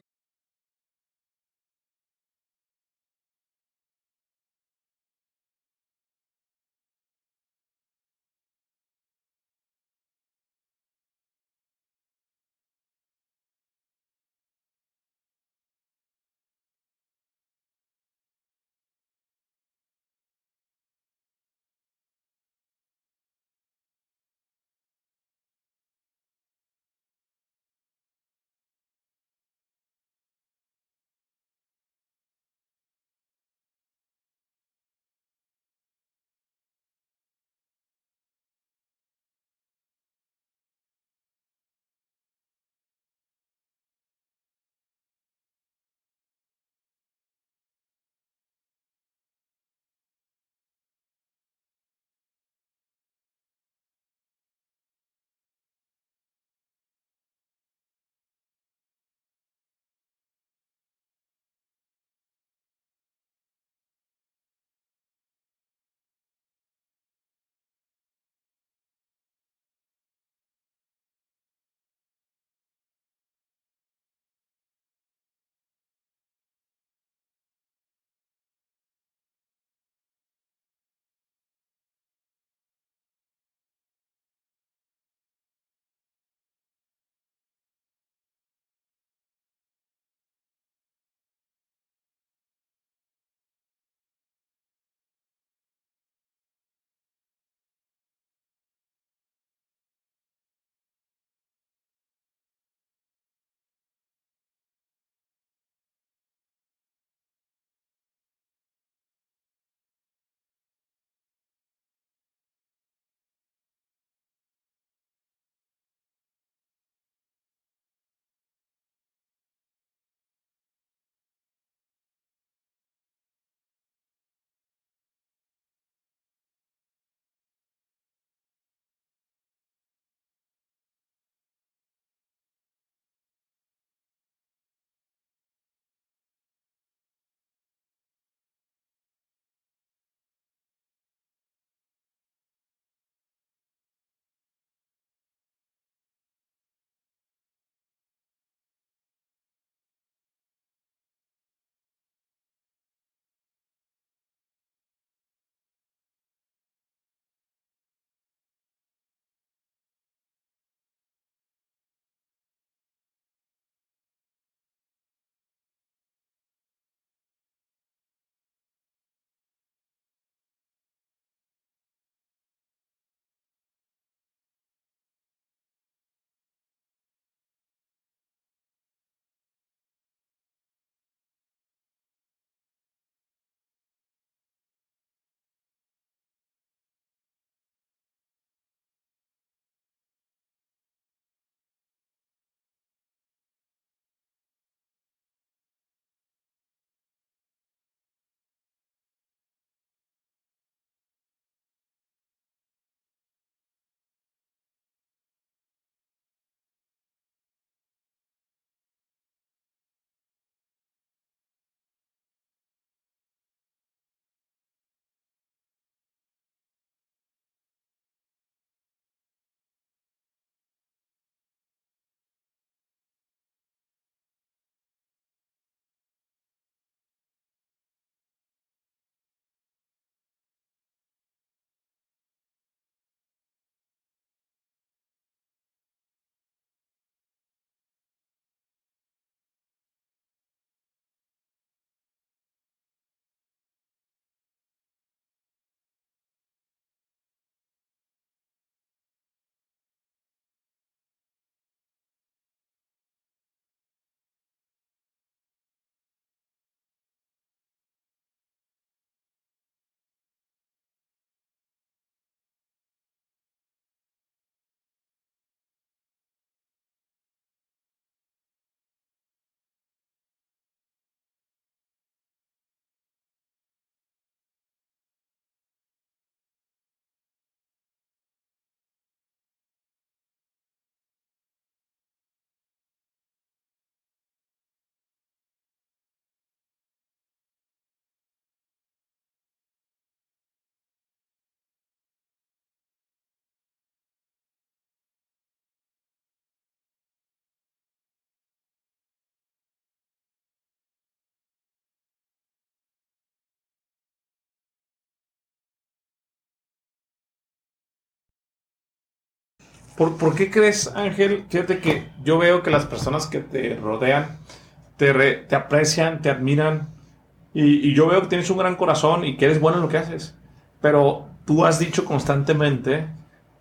¿Por, por qué crees, Ángel? Fíjate que yo veo que las personas que te rodean te, re- te aprecian, te admiran. Y, y yo veo que tienes un gran corazón y que eres bueno en lo que haces. Pero tú has dicho constantemente,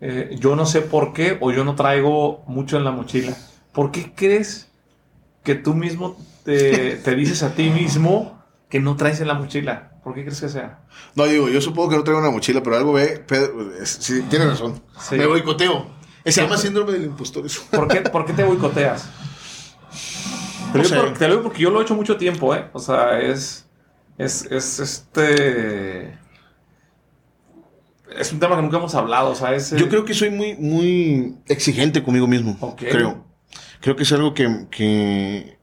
eh, yo no sé por qué o yo no traigo mucho en la mochila. ¿Por qué crees que tú mismo te, te dices a ti mismo que no traes en la mochila? ¿Por qué crees que sea? No, digo, yo supongo que no traigo una mochila, pero algo ve. Pedro, sí, tiene razón. Sí. Me boicoteo. Se llama síndrome del impostor. Eso. ¿Por qué, por qué te boicoteas? Te por- te lo digo porque yo lo he hecho mucho tiempo, ¿eh? O sea, es. Es, es este. Es un tema que nunca hemos hablado, o sea, es. Yo creo que soy muy, muy exigente conmigo mismo. Ok. Creo. Creo que es algo que, que,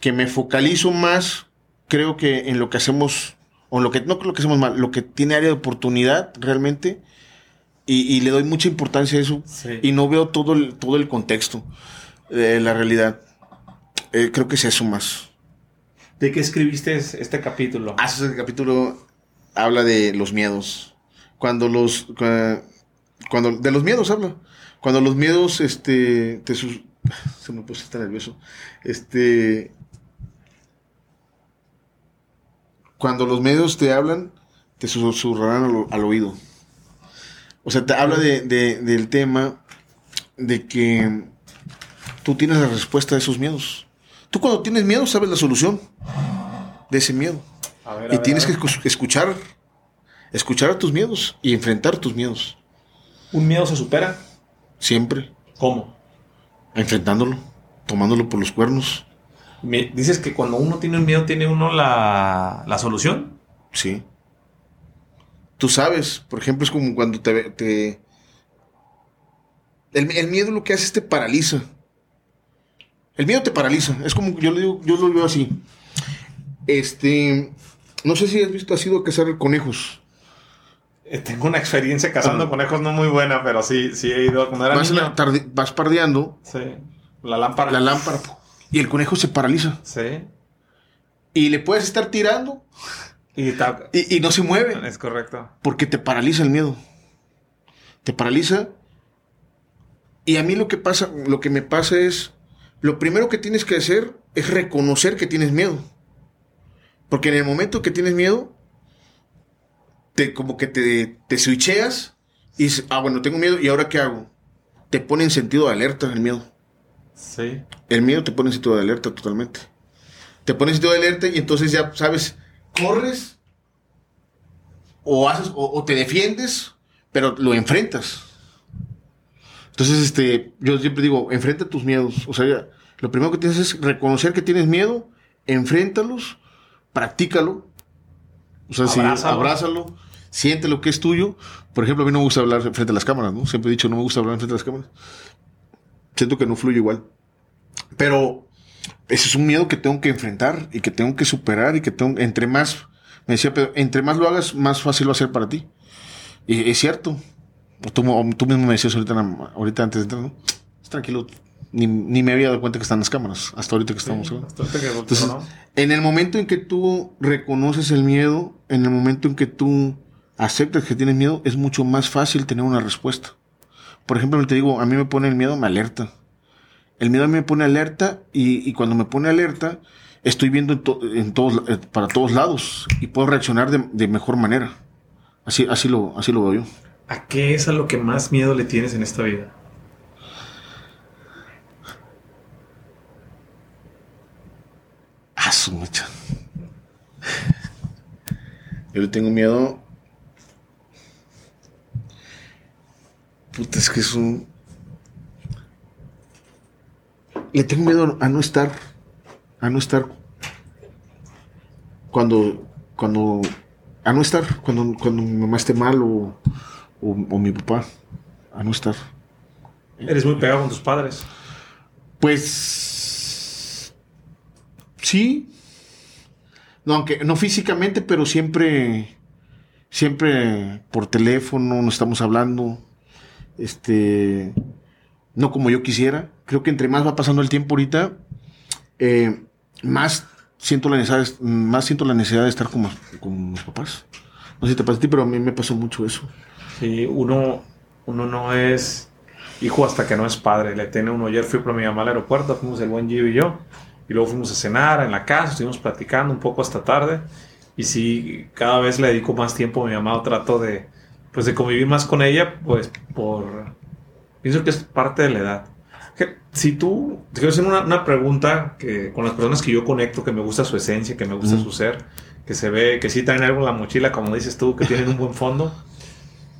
que me focalizo más, creo que en lo que hacemos, o en lo que, no lo que hacemos mal, lo que tiene área de oportunidad realmente, y, y le doy mucha importancia a eso, Sí. y no veo todo el, todo el contexto de la realidad. Eh, creo que es eso más. ¿De qué escribiste es- este capítulo? Ah, ese capítulo habla de los miedos. Cuando los. cua- Cuando, de los miedos habla. Cuando los miedos, este. Te sus- se me puso estar nervioso. Este. Cuando los miedos te hablan, te susurrarán al, al oído. O sea, te habla de, de- del tema de que tú tienes la respuesta a esos miedos. Tú cuando tienes miedo sabes la solución de ese miedo. A ver, a Y ver, tienes que escuchar, escuchar a tus miedos y enfrentar tus miedos. ¿Un miedo se supera? Siempre, ¿Cómo? enfrentándolo, tomándolo por los cuernos. Me- dices que cuando uno tiene un miedo, tiene uno la, la solución. Sí. Tú sabes, por ejemplo, es como cuando te... ve- te el, el miedo lo que hace es te paraliza. El miedo te paraliza. Es como, yo, le digo, yo lo veo así. Este, no sé si has visto, has ido a cazar conejos. Eh, Tengo una experiencia cazando Ajá. conejos no muy buena, pero sí, sí he ido cuando era Vas, niño. tarde- vas pardeando Sí. La lámpara. la lámpara y el conejo se paraliza. Sí. Y le puedes estar tirando Y está. y, y no se mueve Es correcto. porque te paraliza el miedo. Te paraliza. Y a mí lo que pasa, lo que me pasa es, lo primero que tienes que hacer es reconocer que tienes miedo. Porque en el momento que tienes miedo, te como que te, te switcheas y dices, ah, bueno, tengo miedo, ¿y ahora qué hago? Te pone en sentido de alerta el miedo. Sí. El miedo te pone en sitio de alerta totalmente. Te pone en sitio de alerta y entonces ya sabes, corres o haces o, o te defiendes, pero lo enfrentas. Entonces, este, yo siempre digo, enfrenta tus miedos. O sea, lo primero que tienes es reconocer que tienes miedo, enfréntalos, practícalo. O sea, Abrázalo. abrázalo, siente lo que es tuyo. Por ejemplo, a mí no me gusta hablar frente a las cámaras, ¿no? Siempre he dicho, no me gusta hablar frente a las cámaras siento que no fluye igual. Pero ese es un miedo que tengo que enfrentar y que tengo que superar y que tengo, entre más, me decía Pedro, entre más lo hagas, más fácil va a ser para ti. Y es cierto. Tú, tú mismo me decías ahorita, ahorita antes de entrar, ¿no? Tranquilo, ni, ni me había dado cuenta que están las cámaras, hasta ahorita que estamos. ¿no? Hasta ahorita que volteo, Entonces, ¿no? en el momento en que tú reconoces el miedo, en el momento en que tú aceptas que tienes miedo, es mucho más fácil tener una respuesta. Por ejemplo, te digo, a mí me pone el miedo, me alerta. El miedo a mí me pone alerta y, y cuando me pone alerta, estoy viendo en to- en todos, eh, para todos lados y puedo reaccionar de, de mejor manera. Así, así, lo, así lo veo yo. ¿A qué es a lo que más miedo le tienes en esta vida? Ah, su mecha. Yo le tengo miedo. Puta, es que es un. Le tengo miedo a no estar. A no estar. Cuando. Cuando. A no estar. Cuando, cuando mi mamá esté mal o, o, o mi papá. A no estar. Eres muy pegado con tus padres. Pues sí. No, aunque no físicamente, pero siempre, siempre por teléfono nos estamos hablando. Este, no como yo quisiera. Creo que entre más va pasando el tiempo ahorita, eh, más siento la necesidad, más siento la necesidad de estar con, con mis papás. No sé si te pasa a ti, pero a mí me pasó mucho eso. Sí, uno, uno no es hijo hasta que no es padre. Le tiene uno ayer, fui por mi mamá al aeropuerto, fuimos el buen Gio y yo. Y luego fuimos a cenar en la casa, estuvimos platicando un poco hasta tarde. Y sí, cada vez le dedico más tiempo a mi mamá, trato de, pues, de convivir más con ella, pues por... Pienso que es parte de la edad. Que, si tú, te quiero hacer una, una, pregunta que con las personas que yo conecto, que me gusta su esencia, que me gusta su ser, que se ve, que sí traen algo en la mochila, como dices tú, que tienen un buen fondo,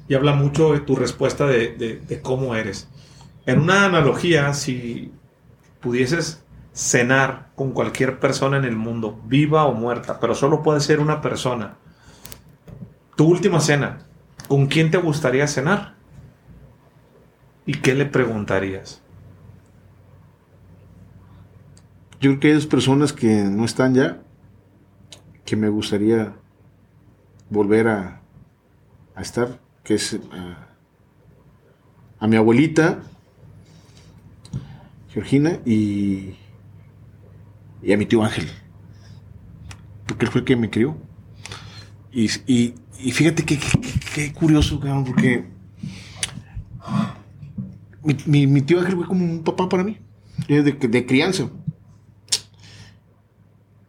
y habla mucho de tu respuesta de, de, de cómo eres. En una analogía, si pudieses cenar con cualquier persona en el mundo, viva o muerta, pero solo puede ser una persona. Tu última cena, ¿con quién te gustaría cenar? ¿Y qué le preguntarías? Yo creo que hay dos personas que no están ya, que me gustaría volver a, a estar, que es a, a mi abuelita, Georgina, y y a mi tío Ángel. Porque él fue el que me crió. Y, y, y fíjate que, curioso, cabrón, porque mi, mi, mi, tío Ángel fue como un papá para mí, de, de crianza.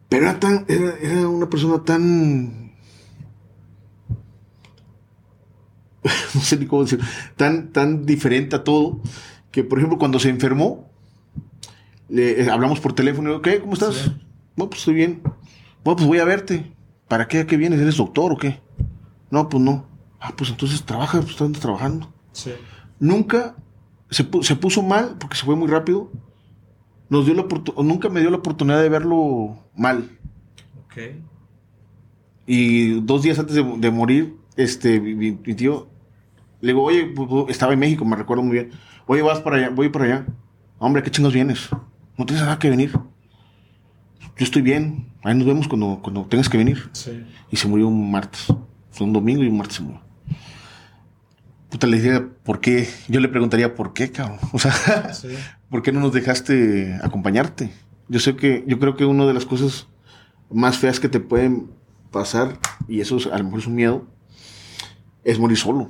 Pero era, tan, era, era una persona tan... no sé ni cómo decir, tan, tan diferente a todo, que por ejemplo cuando se enfermó, le, eh, hablamos por teléfono y ¿qué? ¿Cómo estás? Sí. No, pues estoy bien. Bueno, pues voy a verte. ¿Para qué? ¿A qué vienes? ¿Eres doctor o qué? No, pues no. Ah, pues entonces trabaja, pues estás trabajando. Sí. Nunca se, se, puso mal porque se fue muy rápido. Nos dio la nunca me dio la oportunidad de verlo mal. Ok. Y dos días antes de, de morir, este, mi, mi, tío, le digo, oye, pues, estaba en México, me recuerdo muy bien. Oye, vas para allá, voy para allá. Hombre, ¿qué chingos vienes? No tienes nada que venir. Yo estoy bien. Ahí nos vemos cuando, cuando tengas que venir. Sí. Y se murió un martes. Fue un domingo y un martes se murió. Puta, le diría, ¿por qué? Yo le preguntaría, ¿por qué, cabrón? O sea, sí. ¿por qué no nos dejaste acompañarte? Yo sé que, yo creo que una de las cosas más feas que te pueden pasar, y eso es, a lo mejor es un miedo, es morir solo.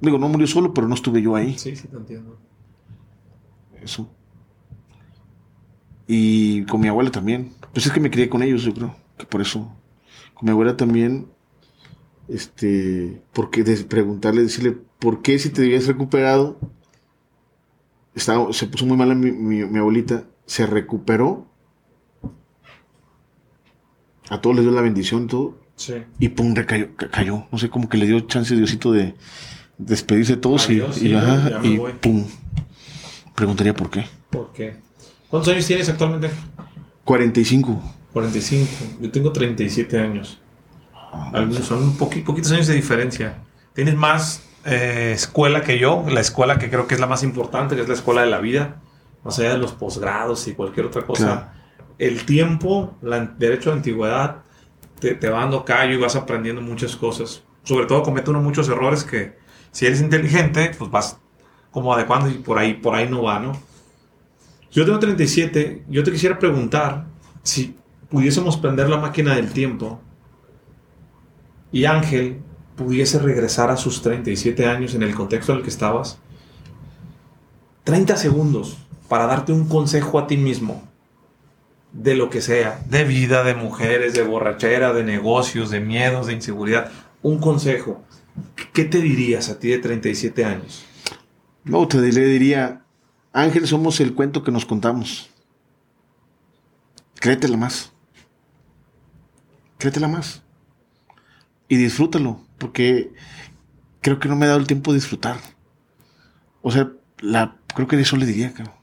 Digo, no murió solo, pero no estuve yo ahí. Sí, sí, te entiendo. Eso. Y con mi abuela también. Pues es que me crié con ellos, yo creo. Que por eso. Con mi abuela también. Este. Porque de preguntarle, decirle, ¿por qué si te habías recuperado? Estaba, se puso muy mala mi, mi, mi abuelita. Se recuperó. A todos les dio la bendición y todo. Sí. Y pum, recayó, cayó. No sé, como que le dio chance Diosito de despedirse de todos Adiós, y, y, ajá, pum. Preguntaría por qué. ¿Por qué? ¿Cuántos años tienes actualmente? 45. 45. Yo tengo 37 años. Algunos son un poqui, poquitos años de diferencia. Tienes más eh, escuela que yo, la escuela que creo que es la más importante, que es la escuela de la vida, más allá de los posgrados y cualquier otra cosa. Claro. El tiempo, el derecho de antigüedad, te, te, va dando callo y vas aprendiendo muchas cosas. Sobre todo comete uno muchos errores que si eres inteligente, pues vas como adecuando y por ahí, por ahí no va, ¿no? Yo tengo 37, yo te quisiera preguntar si pudiésemos prender la máquina del tiempo y Ángel pudiese regresar a sus 37 años en el contexto en el que estabas, 30 segundos para darte un consejo a ti mismo de lo que sea, de vida, de mujeres, de borrachera, de negocios, de miedos, de inseguridad, un consejo. ¿Qué te dirías a ti de 37 años? No, te le diría, Ángel, somos el cuento que nos contamos. Créetela más. Créetela más. Y disfrútalo, porque creo que no me he dado el tiempo de disfrutar. O sea, la, creo que eso le diría, creo.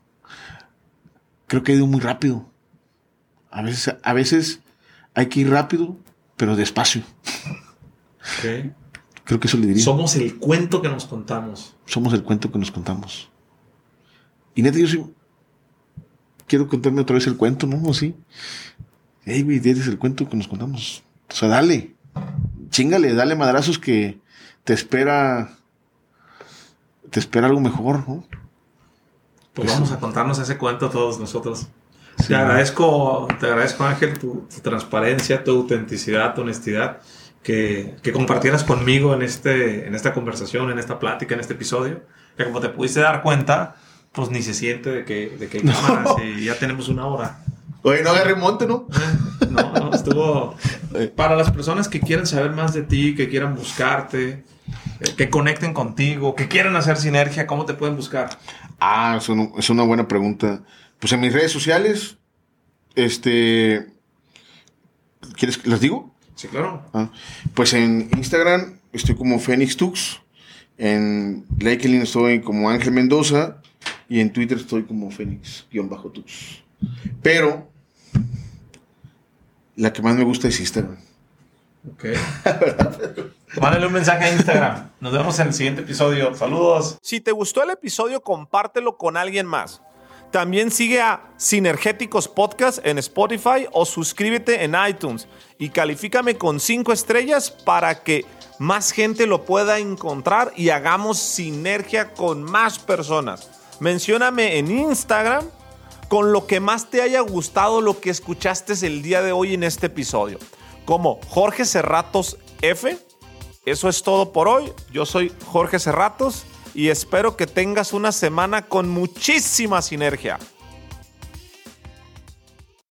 Creo que he ido muy rápido. A veces, a veces hay que ir rápido, pero despacio. Okay. Creo que eso le diría. Somos el cuento que nos contamos. Somos el cuento que nos contamos. Y neta, yo sí quiero contarme otra vez el cuento, ¿no? Así. Ey, güey, eres el cuento que nos contamos. O sea, dale. Chingale, dale madrazos que te espera. Te espera algo mejor, ¿no? Pues, vamos a contarnos ese cuento todos nosotros. Sí, te agradezco, te agradezco, Ángel, tu, tu, transparencia, tu autenticidad, tu honestidad, que, que, compartieras conmigo en, este, en esta conversación, en esta plática, en este episodio. Que como te pudiste dar cuenta, pues ni se siente de que, de que hay cámaras y ya tenemos una hora. Oye, no agarré monte, ¿no? Eh, No, no, estuvo. Para las personas que quieran saber más de ti, que quieran buscarte, eh, que conecten contigo, que quieran hacer sinergia, ¿cómo te pueden buscar? Ah, es una, es una buena pregunta. Pues en mis redes sociales, este... ¿Quieres que las digo? Sí, claro. Ah, pues en Instagram estoy como Fénix Tux. En LinkedIn estoy como Ángel Mendoza. Y en Twitter estoy como Fénix-Tux. Pero la que más me gusta es Instagram. Ok. Mándale un mensaje a Instagram. Nos vemos en el siguiente episodio. Saludos. Si te gustó el episodio, compártelo con alguien más. También sigue a Sinergéticos Podcast en Spotify o suscríbete en iTunes y califícame con 5 estrellas para que más gente lo pueda encontrar y hagamos sinergia con más personas. Mencióname en Instagram con lo que más te haya gustado lo que escuchaste el día de hoy en este episodio. Como Jorge Cerratos F. Eso es todo por hoy. Yo soy Jorge Cerratos y espero que tengas una semana con muchísima sinergia.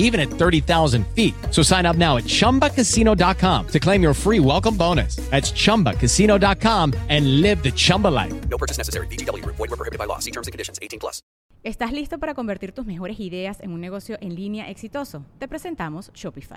even at 30,000 feet. So sign up now at ChumbaCasino.com to claim your free welcome bonus. That's ChumbaCasino.com and live the Chumba life. No purchase necessary. VGW Group. Void were prohibited by law. See terms and conditions. 18 plus. ¿Estás listo para convertir tus mejores ideas en un negocio en línea exitoso? Te presentamos Shopify.